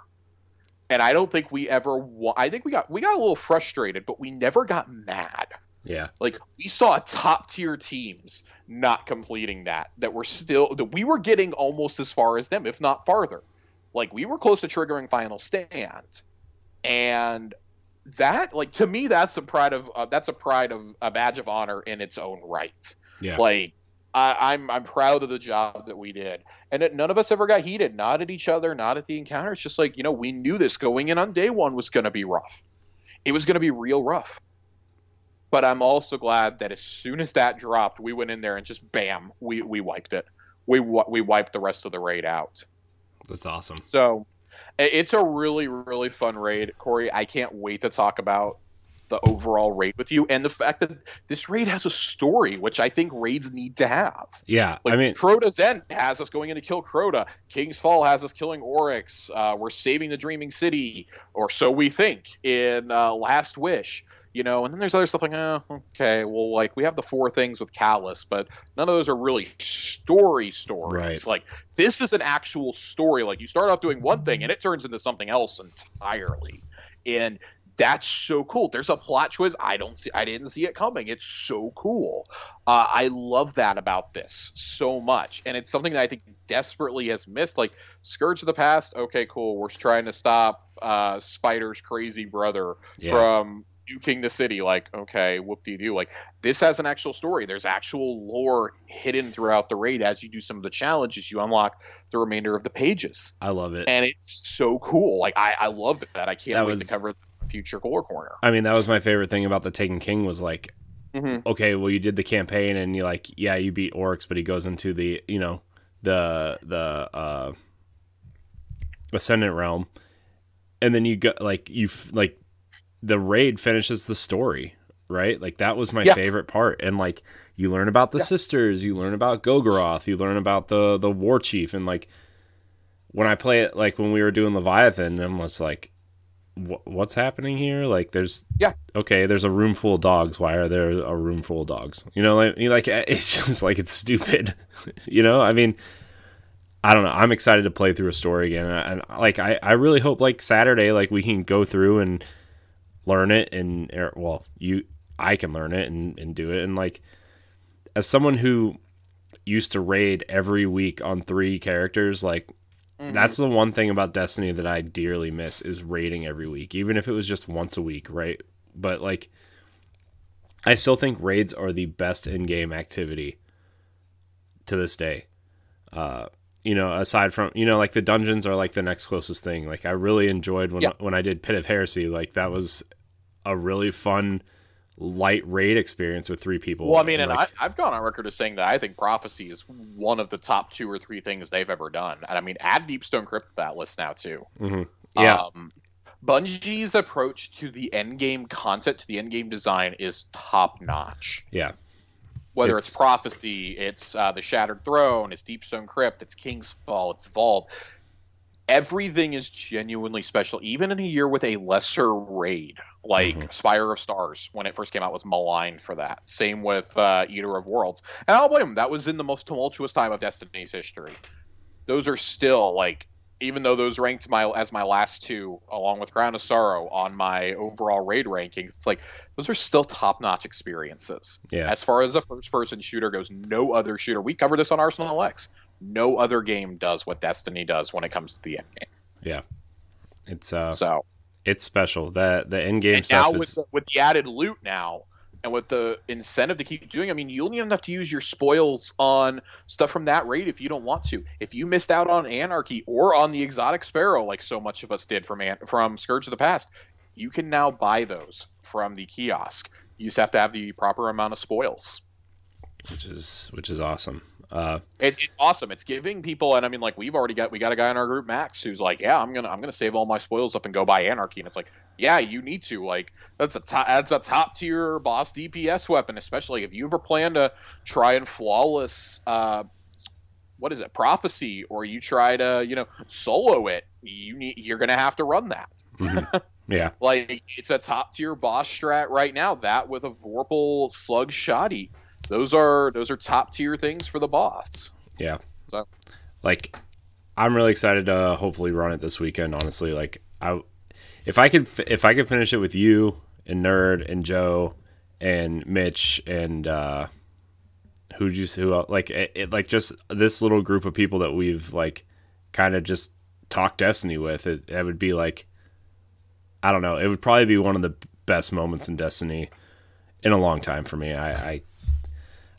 And I don't think we ever. Wa- I think we got we got a little frustrated, but we never got mad. Yeah. Like we saw top tier teams not completing that. That were still that we were getting almost as far as them, if not farther. Like we were close to triggering final stand, and that like to me that's a pride of uh, that's a pride of a badge of honor in its own right. Yeah. Like I, I'm I'm proud of the job that we did, and that none of us ever got heated, not at each other, not at the encounter. It's just like you know we knew this going in on day one was going to be rough. It was going to be real rough. But I'm also glad that as soon as that dropped, we went in there and just bam, we we wiped it. we we wipe the rest of the raid out. That's awesome. So it's a really really fun raid, Corey. I can't wait to talk about the overall raid with you and the fact that this raid has a story, which I think raids need to have. Yeah, like, I mean, Crota's End has us going in to kill Crota. King's Fall has us killing Oryx. Uh, we're saving the Dreaming City, or so we think. In uh, Last Wish, you know, and then there's other stuff like, oh, okay, well, like we have the four things with Calus, but none of those are really story stories. Right. Like this is an actual story. Like you start off doing one thing and it turns into something else entirely, and that's so cool. There's a plot twist. I don't see. I didn't see it coming. It's so cool. Uh, I love that about this so much, and it's something that I think desperately has missed. Like Scourge of the Past. Okay, cool. We're trying to stop uh, Spider's crazy brother Yeah. from nuking the city. Like, okay, whoop de doo. Like this has an actual story. There's actual lore hidden throughout the raid. As you do some of the challenges, you unlock the remainder of the pages I love it. and it's so cool. Like I, I loved that. I can't That wait was- to cover the future core corner. I mean, that was my favorite thing about the Taken King was like, Mm-hmm. okay, well, you did the campaign and you like, yeah, you beat Oryx, but he goes into the, you know, the the uh Ascendant realm, and then you got like you like the raid finishes the story, right? Like that was my Yeah. favorite part, and like you learn about the Yeah. sisters, you learn about Golgoroth, you learn about the the war chief, and like when I play it, like when we were doing Leviathan, I'm just like, what's happening here? Like, there's Yeah. okay, there's a room full of dogs. Why are there a room full of dogs? You know, like, you like (laughs) it's just like it's stupid. (laughs) you know, I mean, I don't know. I'm excited to play through a story again, and, and like I, I really hope like Saturday, like we can go through and learn it, and er, well, you, I can learn it and and do it, and like as someone who used to raid every week on three characters, like Mm-hmm. that's the one thing about Destiny that I dearly miss is raiding every week, even if it was just once a week, right? But like, I still think raids are the best in-game activity to this day. Uh, you know, aside from you know, like the dungeons are like the next closest thing. Like I really enjoyed when Yeah. when I did Pit of Heresy. Like that was a really fun light raid experience with three people. Well, I mean, and like, I, I've gone on record as saying that I think Prophecy is one of the top two or three things they've ever done. And I mean, add Deepstone Crypt to that list now too. mhm. yeah, Um, Bungie's approach to the end game content, to the end game design, is top notch. yeah, Whether it's, It's- Prophecy, it's uh, the Shattered Throne, it's Deepstone Crypt, it's King's Fall, it's Vault. Everything is genuinely special, even in a year with a lesser raid, like Mhm. Spire of Stars, when it first came out, was maligned for that. Same with uh, Eater of Worlds, and I'll blame them. That was in the most tumultuous time of Destiny's history. Those are still like, even though those ranked my as my last two, along with Crown of Sorrow on my overall raid rankings, it's like those are still top notch experiences. yeah. As far as a first person shooter goes, no other shooter. We covered this on Arsenal X. No other game does what Destiny does when it comes to the end game. Yeah. It's uh, So it's special. That the end game and stuff now is with the, with the added loot now and with the incentive to keep doing, I mean, you don't even have to use your spoils on stuff from that raid if you don't want to. If you missed out on Anarchy or on the Exotic Sparrow, like so much of us did from An- from Scourge of the Past, you can now buy those from the kiosk. You just have to have the proper amount of spoils. which is which is awesome. Uh, It, it's awesome. It's giving people, and I mean, like we've already got we got a guy in our group, Max, who's like, yeah, I'm gonna I'm gonna save all my spoils up and go buy Anarchy, and it's like, yeah, you need to. Like that's a top that's a top tier boss DPS weapon, especially if you ever plan to try and flawless. Uh, what is it, prophecy, or you try to you know solo it? You need you're gonna have to run that. mhm. (laughs) yeah, Like it's a top tier boss strat right now. That with a Vorpal Slug Shoddy, those are those are top tier things for the boss. yeah. So- like, I'm really excited to hopefully run it this weekend. Honestly, like I, if I could, if I could finish it with you and Nerd and Joe and Mitch and uh, who'd you who else? like it, it like just this little group of people that we've like kind of just talked Destiny with. It, it would be like, I don't know. It would probably be one of the best moments in Destiny in a long time for me. I, I,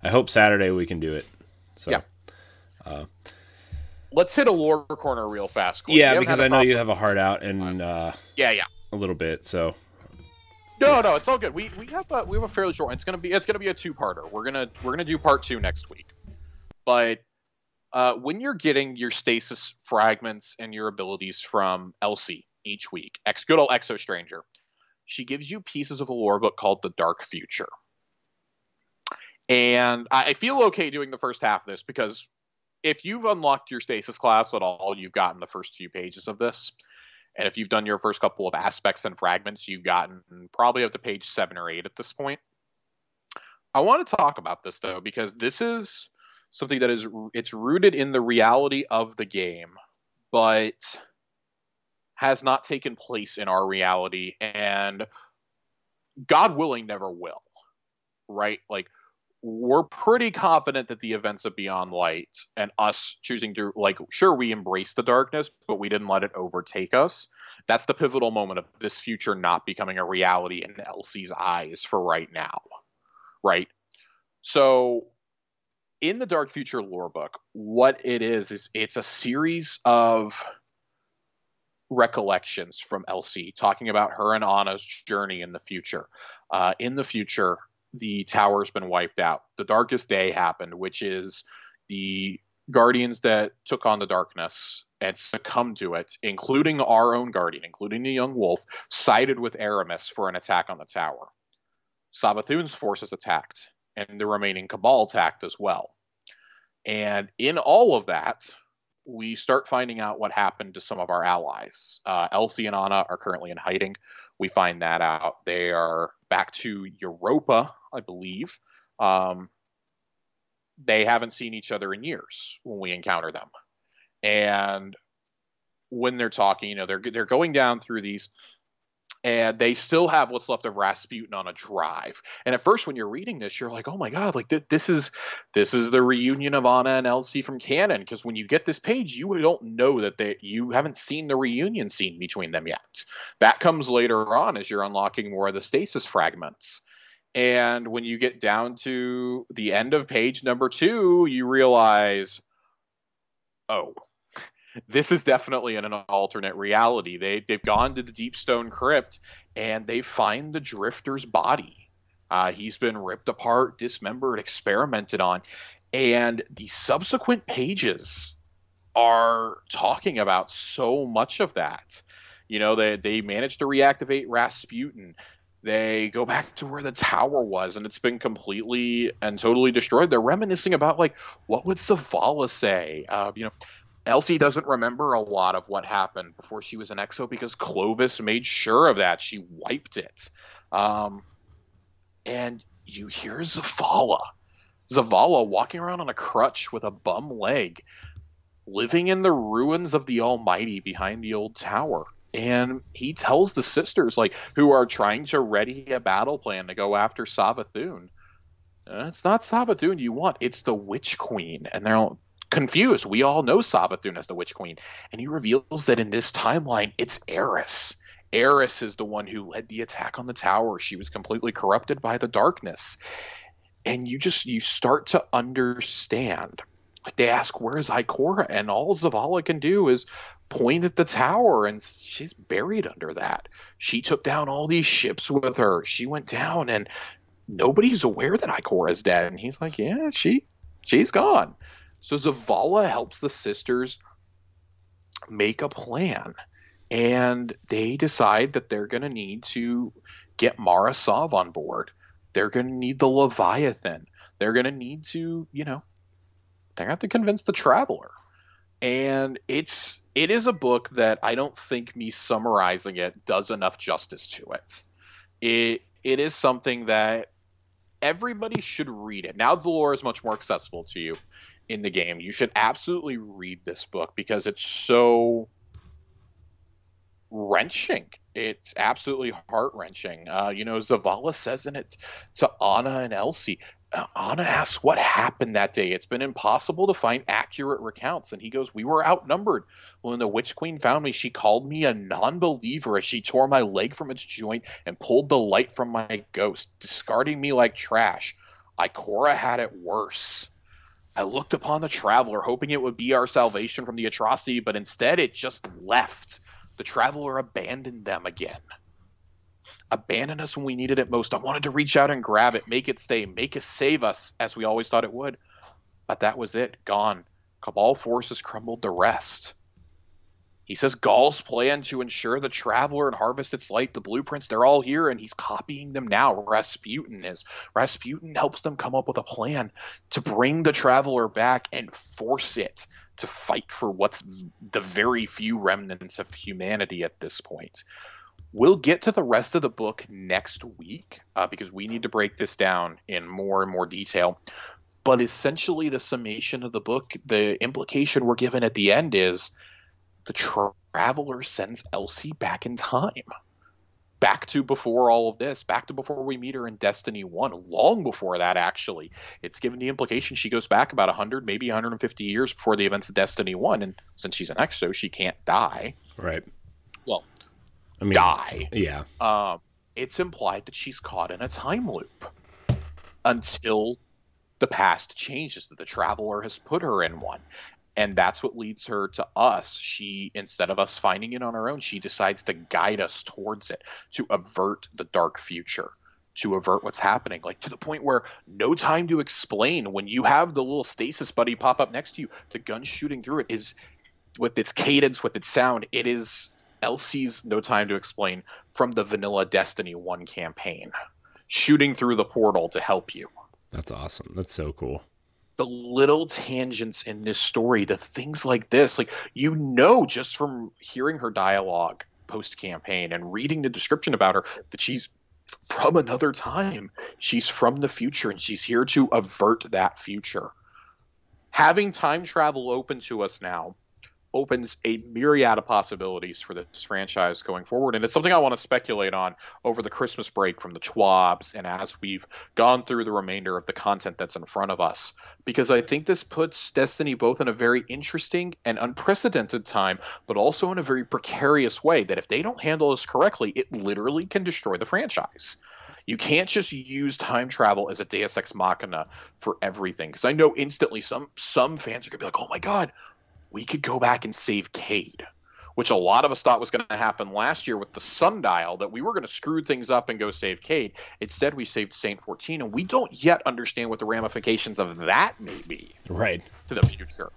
I hope Saturday we can do it. So. Yeah. Let's hit a lore corner real fast. Corey. Yeah, because I know you have a heart out and uh, Yeah, yeah. a little bit. So No, no, it's all good. We we have a we have a fairly short. It's gonna be it's gonna be a two parter. We're gonna we're gonna do part two next week. But uh, when you're getting your stasis fragments and your abilities from Elsie each week, ex good old Exo Stranger, she gives you pieces of a lore book called The Dark Future. And I feel okay doing the first half of this because if you've unlocked your stasis class at all, you've gotten the first few pages of this. And if you've done your first couple of aspects and fragments, you've gotten probably up to page seven or eight at this point. I want to talk about this though because this is something that is it's rooted in the reality of the game, but has not taken place in our reality and God willing never will. Right? Like we're pretty confident that the events of Beyond Light and us choosing to like sure we embrace the darkness, but we didn't let it overtake us. That's the pivotal moment of this future not becoming a reality in Elsie's eyes for right now. Right? So in the Dark Future lore book, what it is is it's a series of recollections from Elsie talking about her and Anna's journey in the future. Uh, in the future, the tower's been wiped out. The darkest day happened, which is the guardians that took on the darkness and succumbed to it, including our own guardian, including the young wolf, sided with Eramis for an attack on the tower. Savathun's forces attacked, and the remaining Cabal attacked as well. And in all of that, we start finding out what happened to some of our allies. Uh, Elsie and Anna are currently in hiding. We find that out. They are back to Europa, I believe. Um, they haven't seen each other in years when we encounter them. And when they're talking, you know, they're they're going down through these and they still have what's left of Rasputin on a drive. And at first, when you're reading this, you're like, "Oh my god! Like th- this is this is the reunion of Anna and Elsie from canon." Because when you get this page, you don't know that they you haven't seen the reunion scene between them yet. That comes later on as you're unlocking more of the stasis fragments. And when you get down to the end of page number two, you realize, oh, this is definitely in an alternate reality. They they've gone to the Deep Stone Crypt and they find the Drifter's body. Uh, he's been ripped apart, dismembered, experimented on, and the subsequent pages are talking about so much of that. You know, they they managed to reactivate Rasputin. They go back to where the tower was, and it's been completely and totally destroyed. They're reminiscing about like what would Zavala say? Uh, you know, Elsie doesn't remember a lot of what happened before she was an Exo because Clovis made sure of that. She wiped it. Um, and you hear Zavala. Zavala walking around on a crutch with a bum leg, living in the ruins of the Almighty behind the old tower. And he tells the sisters, like, who are trying to ready a battle plan to go after Savathun. Uh, it's not Savathun you want, it's the Witch Queen. And they're all confused. We all know Savathun as the Witch Queen, and he reveals that in this timeline, it's Eris. Eris is the one who led the attack on the tower. She was completely corrupted by the darkness. And you just you start to understand. Like they ask, "Where's Ikora?" And all Zavala can do is point at the tower, and she's buried under that. She took down all these ships with her. She went down, and nobody's aware that Ikora is dead. And he's like, "Yeah, she she's gone." So Zavala helps the sisters make a plan. And they decide that they're going to need to get Mara Sov on board. They're going to need the Leviathan. They're going to need to, you know, they're going to have to convince the traveler. And it's it is a book that I don't think me summarizing it does enough justice to it. It it is something that everybody should read it. Now the lore is much more accessible to you in the game. You should absolutely read this book because it's so wrenching. It's absolutely heart wrenching. Uh, you know, Zavala says in it to Anna and Elsie. Anna asks what happened that day. It's been impossible to find accurate recounts. And he goes, We were outnumbered. When the Witch Queen found me, she called me a non believer as she tore my leg from its joint and pulled the light from my ghost, discarding me like trash. Ikora had it worse. I looked upon the traveler, hoping it would be our salvation from the atrocity, but instead it just left. The traveler abandoned them again. Abandoned us when we needed it most. I wanted to reach out and grab it, make it stay, make it save us, as we always thought it would. But that was it, gone. Cabal forces crumbled the rest. He says Ghaul's plan to ensure the Traveler and harvest its light, the blueprints, they're all here, and he's copying them now. Rasputin is. Rasputin helps them come up with a plan to bring the Traveler back and force it to fight for what's the very few remnants of humanity at this point. We'll get to the rest of the book next week uh, because we need to break this down in more and more detail. But essentially, the summation of the book, the implication we're given at the end is the traveler sends Elsie back in time. Back to before all of this, back to before we meet her in Destiny 1, long before that, actually. It's given the implication she goes back about 100, maybe 150 years before the events of Destiny 1. And since she's an exo, she can't die. Right. Well, I mean, die. Yeah. Um, it's implied that she's caught in a time loop until the past changes, that the traveler has put her in one and that's what leads her to us she instead of us finding it on our own she decides to guide us towards it to avert the dark future to avert what's happening like to the point where no time to explain when you have the little stasis buddy pop up next to you the gun shooting through it is with its cadence with its sound it is elsie's no time to explain from the vanilla destiny 1 campaign shooting through the portal to help you that's awesome that's so cool the little tangents in this story, the things like this, like you know, just from hearing her dialogue post campaign and reading the description about her, that she's from another time. She's from the future and she's here to avert that future. Having time travel open to us now opens a myriad of possibilities for this franchise going forward. And it's something I want to speculate on over the Christmas break from the TWABs and as we've gone through the remainder of the content that's in front of us. Because I think this puts Destiny both in a very interesting and unprecedented time, but also in a very precarious way that if they don't handle this correctly, it literally can destroy the franchise. You can't just use time travel as a Deus Ex Machina for everything. Because I know instantly some some fans are gonna be like, "Oh my god, we could go back and save Cayde, which a lot of us thought was going to happen last year with the sundial, that we were going to screw things up and go save Cayde. Instead, we saved Saint 14, and we don't yet understand what the ramifications of that may be. Right. To the future.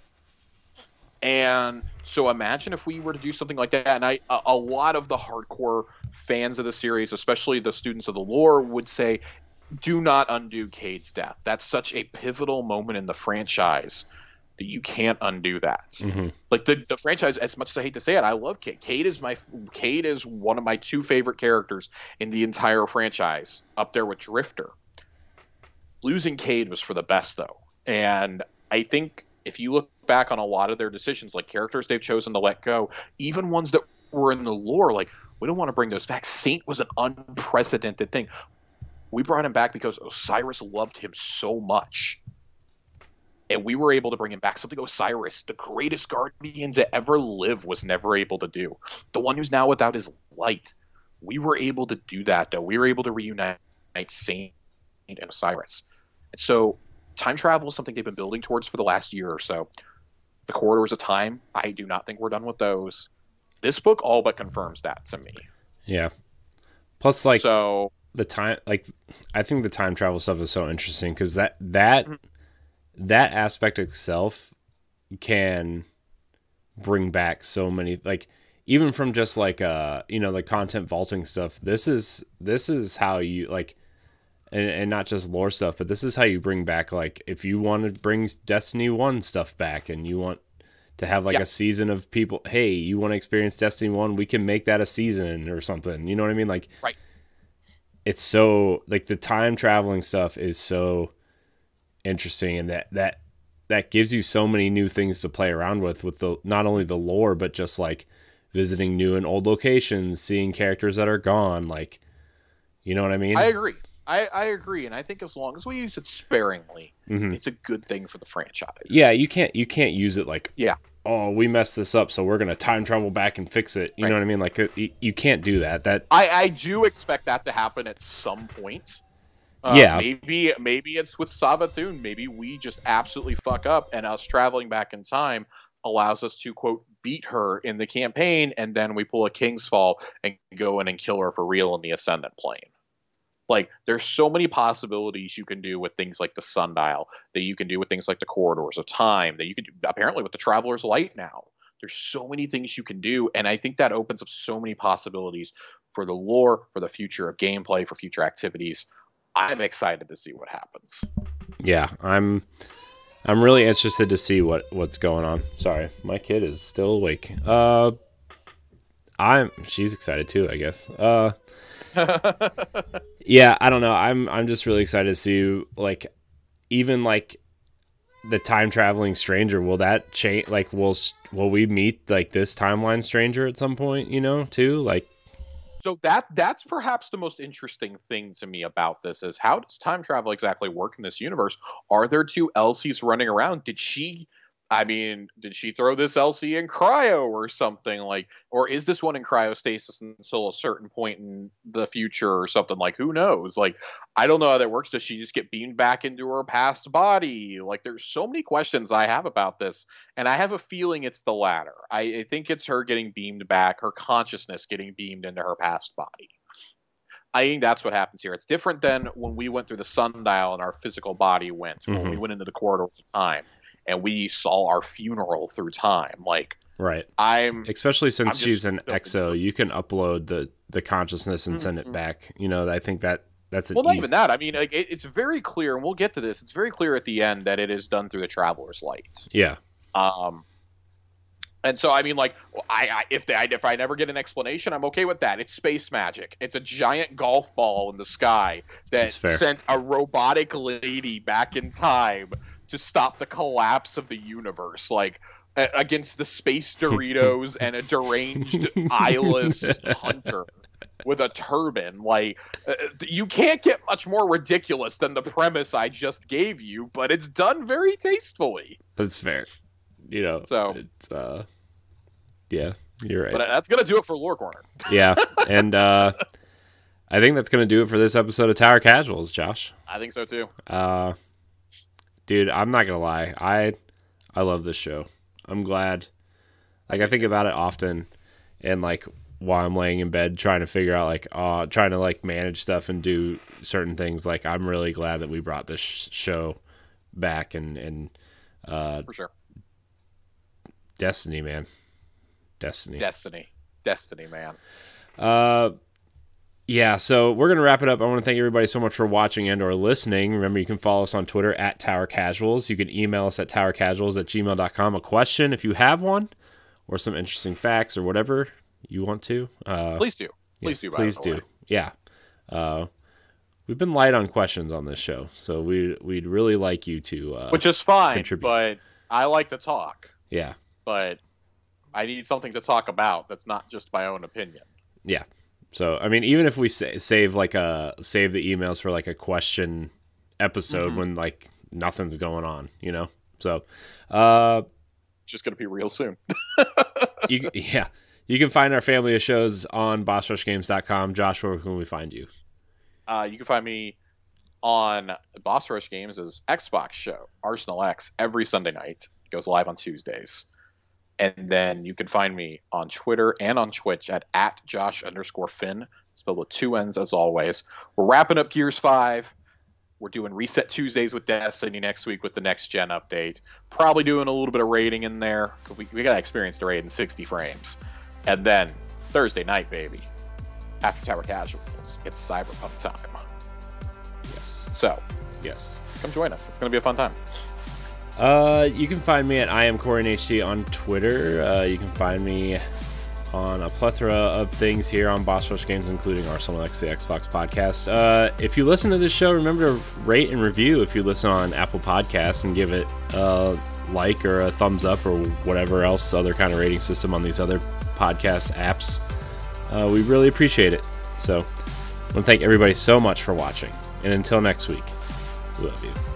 And so imagine if we were to do something like that. And I, a, a lot of the hardcore fans of the series, especially the students of the lore, would say, do not undo Cayde's death. That's such a pivotal moment in the franchise that you can't undo that. Mm-hmm. Like the, the franchise, as much as I hate to say it, I love Cayde. Cayde is my Cayde is one of my two favorite characters in the entire franchise, up there with Drifter. Losing Cayde was for the best though, and I think if you look back on a lot of their decisions, like characters they've chosen to let go, even ones that were in the lore, like we don't want to bring those back. Saint was an unprecedented thing. We brought him back because Osiris loved him so much and we were able to bring him back. Something Osiris, the greatest guardian to ever live, was never able to do. The one who's now without his light. We were able to do that, though. We were able to reunite Saint and Osiris. And so, time travel is something they've been building towards for the last year or so. The corridors of time, I do not think we're done with those. This book all but confirms that to me. Yeah. Plus, like, so the time, like, I think the time travel stuff is so interesting because that that. Mm-hmm that aspect itself can bring back so many like even from just like uh you know the content vaulting stuff this is this is how you like and, and not just lore stuff but this is how you bring back like if you want to bring destiny 1 stuff back and you want to have like yeah. a season of people hey you want to experience destiny 1 we can make that a season or something you know what i mean like right it's so like the time traveling stuff is so interesting and that that that gives you so many new things to play around with with the not only the lore but just like visiting new and old locations seeing characters that are gone like you know what i mean? I agree. I, I agree and i think as long as we use it sparingly mm-hmm. it's a good thing for the franchise. Yeah you can't you can't use it like yeah. Oh we messed this up so we're gonna time travel back and fix it. You right. know what i mean? Like you, you can't do that. That i i do expect that to happen at some point uh, yeah, maybe maybe it's with Savathun. Maybe we just absolutely fuck up, and us traveling back in time allows us to quote beat her in the campaign, and then we pull a King's Fall and go in and kill her for real in the Ascendant plane. Like there's so many possibilities you can do with things like the sundial, that you can do with things like the corridors of time, that you can do apparently with the traveler's light now. There's so many things you can do, and I think that opens up so many possibilities for the lore, for the future of gameplay, for future activities. I'm excited to see what happens. Yeah, I'm I'm really interested to see what what's going on. Sorry, my kid is still awake. Uh I'm she's excited too, I guess. Uh (laughs) Yeah, I don't know. I'm I'm just really excited to see like even like the time traveling stranger will that change like will will we meet like this timeline stranger at some point, you know, too? Like so that that's perhaps the most interesting thing to me about this is how does time travel exactly work in this universe? Are there two Elsies running around? Did she I mean, did she throw this Elsie in cryo or something like, or is this one in cryostasis until a certain point in the future or something like? Who knows? Like, I don't know how that works. Does she just get beamed back into her past body? Like, there's so many questions I have about this, and I have a feeling it's the latter. I, I think it's her getting beamed back, her consciousness getting beamed into her past body. I think that's what happens here. It's different than when we went through the sundial and our physical body went, mm-hmm. when we went into the corridors of time and we saw our funeral through time. Like, right. I'm especially since I'm she's an so exo, you can upload the the consciousness and mm-hmm. send it mm-hmm. back. You know, I think that that's well, not easy... even that. I mean, like, it, it's very clear, and we'll get to this. It's very clear at the end that it is done through the Traveler's Light. Yeah. Um. And so, I mean, like, I, I if they, if I never get an explanation, I'm okay with that. It's space magic. It's a giant golf ball in the sky that sent a robotic lady back in time to stop the collapse of the universe. Like against the space (laughs) Doritos and a deranged eyeless (laughs) hunter with a turban. Like uh, you can't get much more ridiculous than the premise I just gave you, but it's done very tastefully. That's fair. You know, so it's uh, yeah, you're right. But that's gonna do it for Lore Corner. (laughs) yeah, and uh, I think that's gonna do it for this episode of Tower Casuals, Josh. I think so too. Uh, dude, I'm not gonna lie. I I love this show. I'm glad. Like I think about it often, and like while I'm laying in bed trying to figure out like uh trying to like manage stuff and do certain things. Like I'm really glad that we brought this show back and and uh for sure. Destiny, man. Destiny. Destiny. Destiny, man. Uh yeah, so we're gonna wrap it up. I want to thank everybody so much for watching and or listening. Remember, you can follow us on Twitter at Tower Casuals. You can email us at towercasuals at gmail.com. A question if you have one, or some interesting facts or whatever you want to. Uh, please do. Please yes, do. Please do. Yeah. Uh, we've been light on questions on this show, so we we'd really like you to uh, which is fine, contribute. but I like to talk. Yeah. But I need something to talk about that's not just my own opinion. Yeah. So I mean, even if we sa- save like a save the emails for like a question episode mm-hmm. when like nothing's going on, you know. So, uh, just gonna be real soon. you (laughs) yeah, you can find our family of shows on BossRushGames.com. Josh, where can we find you? Uh, you can find me on Boss Rush Games' Xbox show, Arsenal X, every Sunday night. It goes live on Tuesdays. And then you can find me on Twitter and on Twitch at, at Josh underscore Finn, spelled with two N's as always. We're wrapping up Gears 5. We're doing Reset Tuesdays with Destiny next week with the next gen update. Probably doing a little bit of raiding in there. We, we got to experience the raid in 60 frames. And then Thursday night, baby, after Tower Casuals, it's Cyberpunk time. Yes. So, yes. Come join us. It's going to be a fun time. Uh, you can find me at I am HC on Twitter. Uh, you can find me on a plethora of things here on Boss Rush Games, including Arsenal X, the Xbox podcast. Uh, if you listen to this show, remember to rate and review if you listen on Apple Podcasts and give it a like or a thumbs up or whatever else other kind of rating system on these other podcast apps. Uh, we really appreciate it. So, I want to thank everybody so much for watching. And until next week, we love you.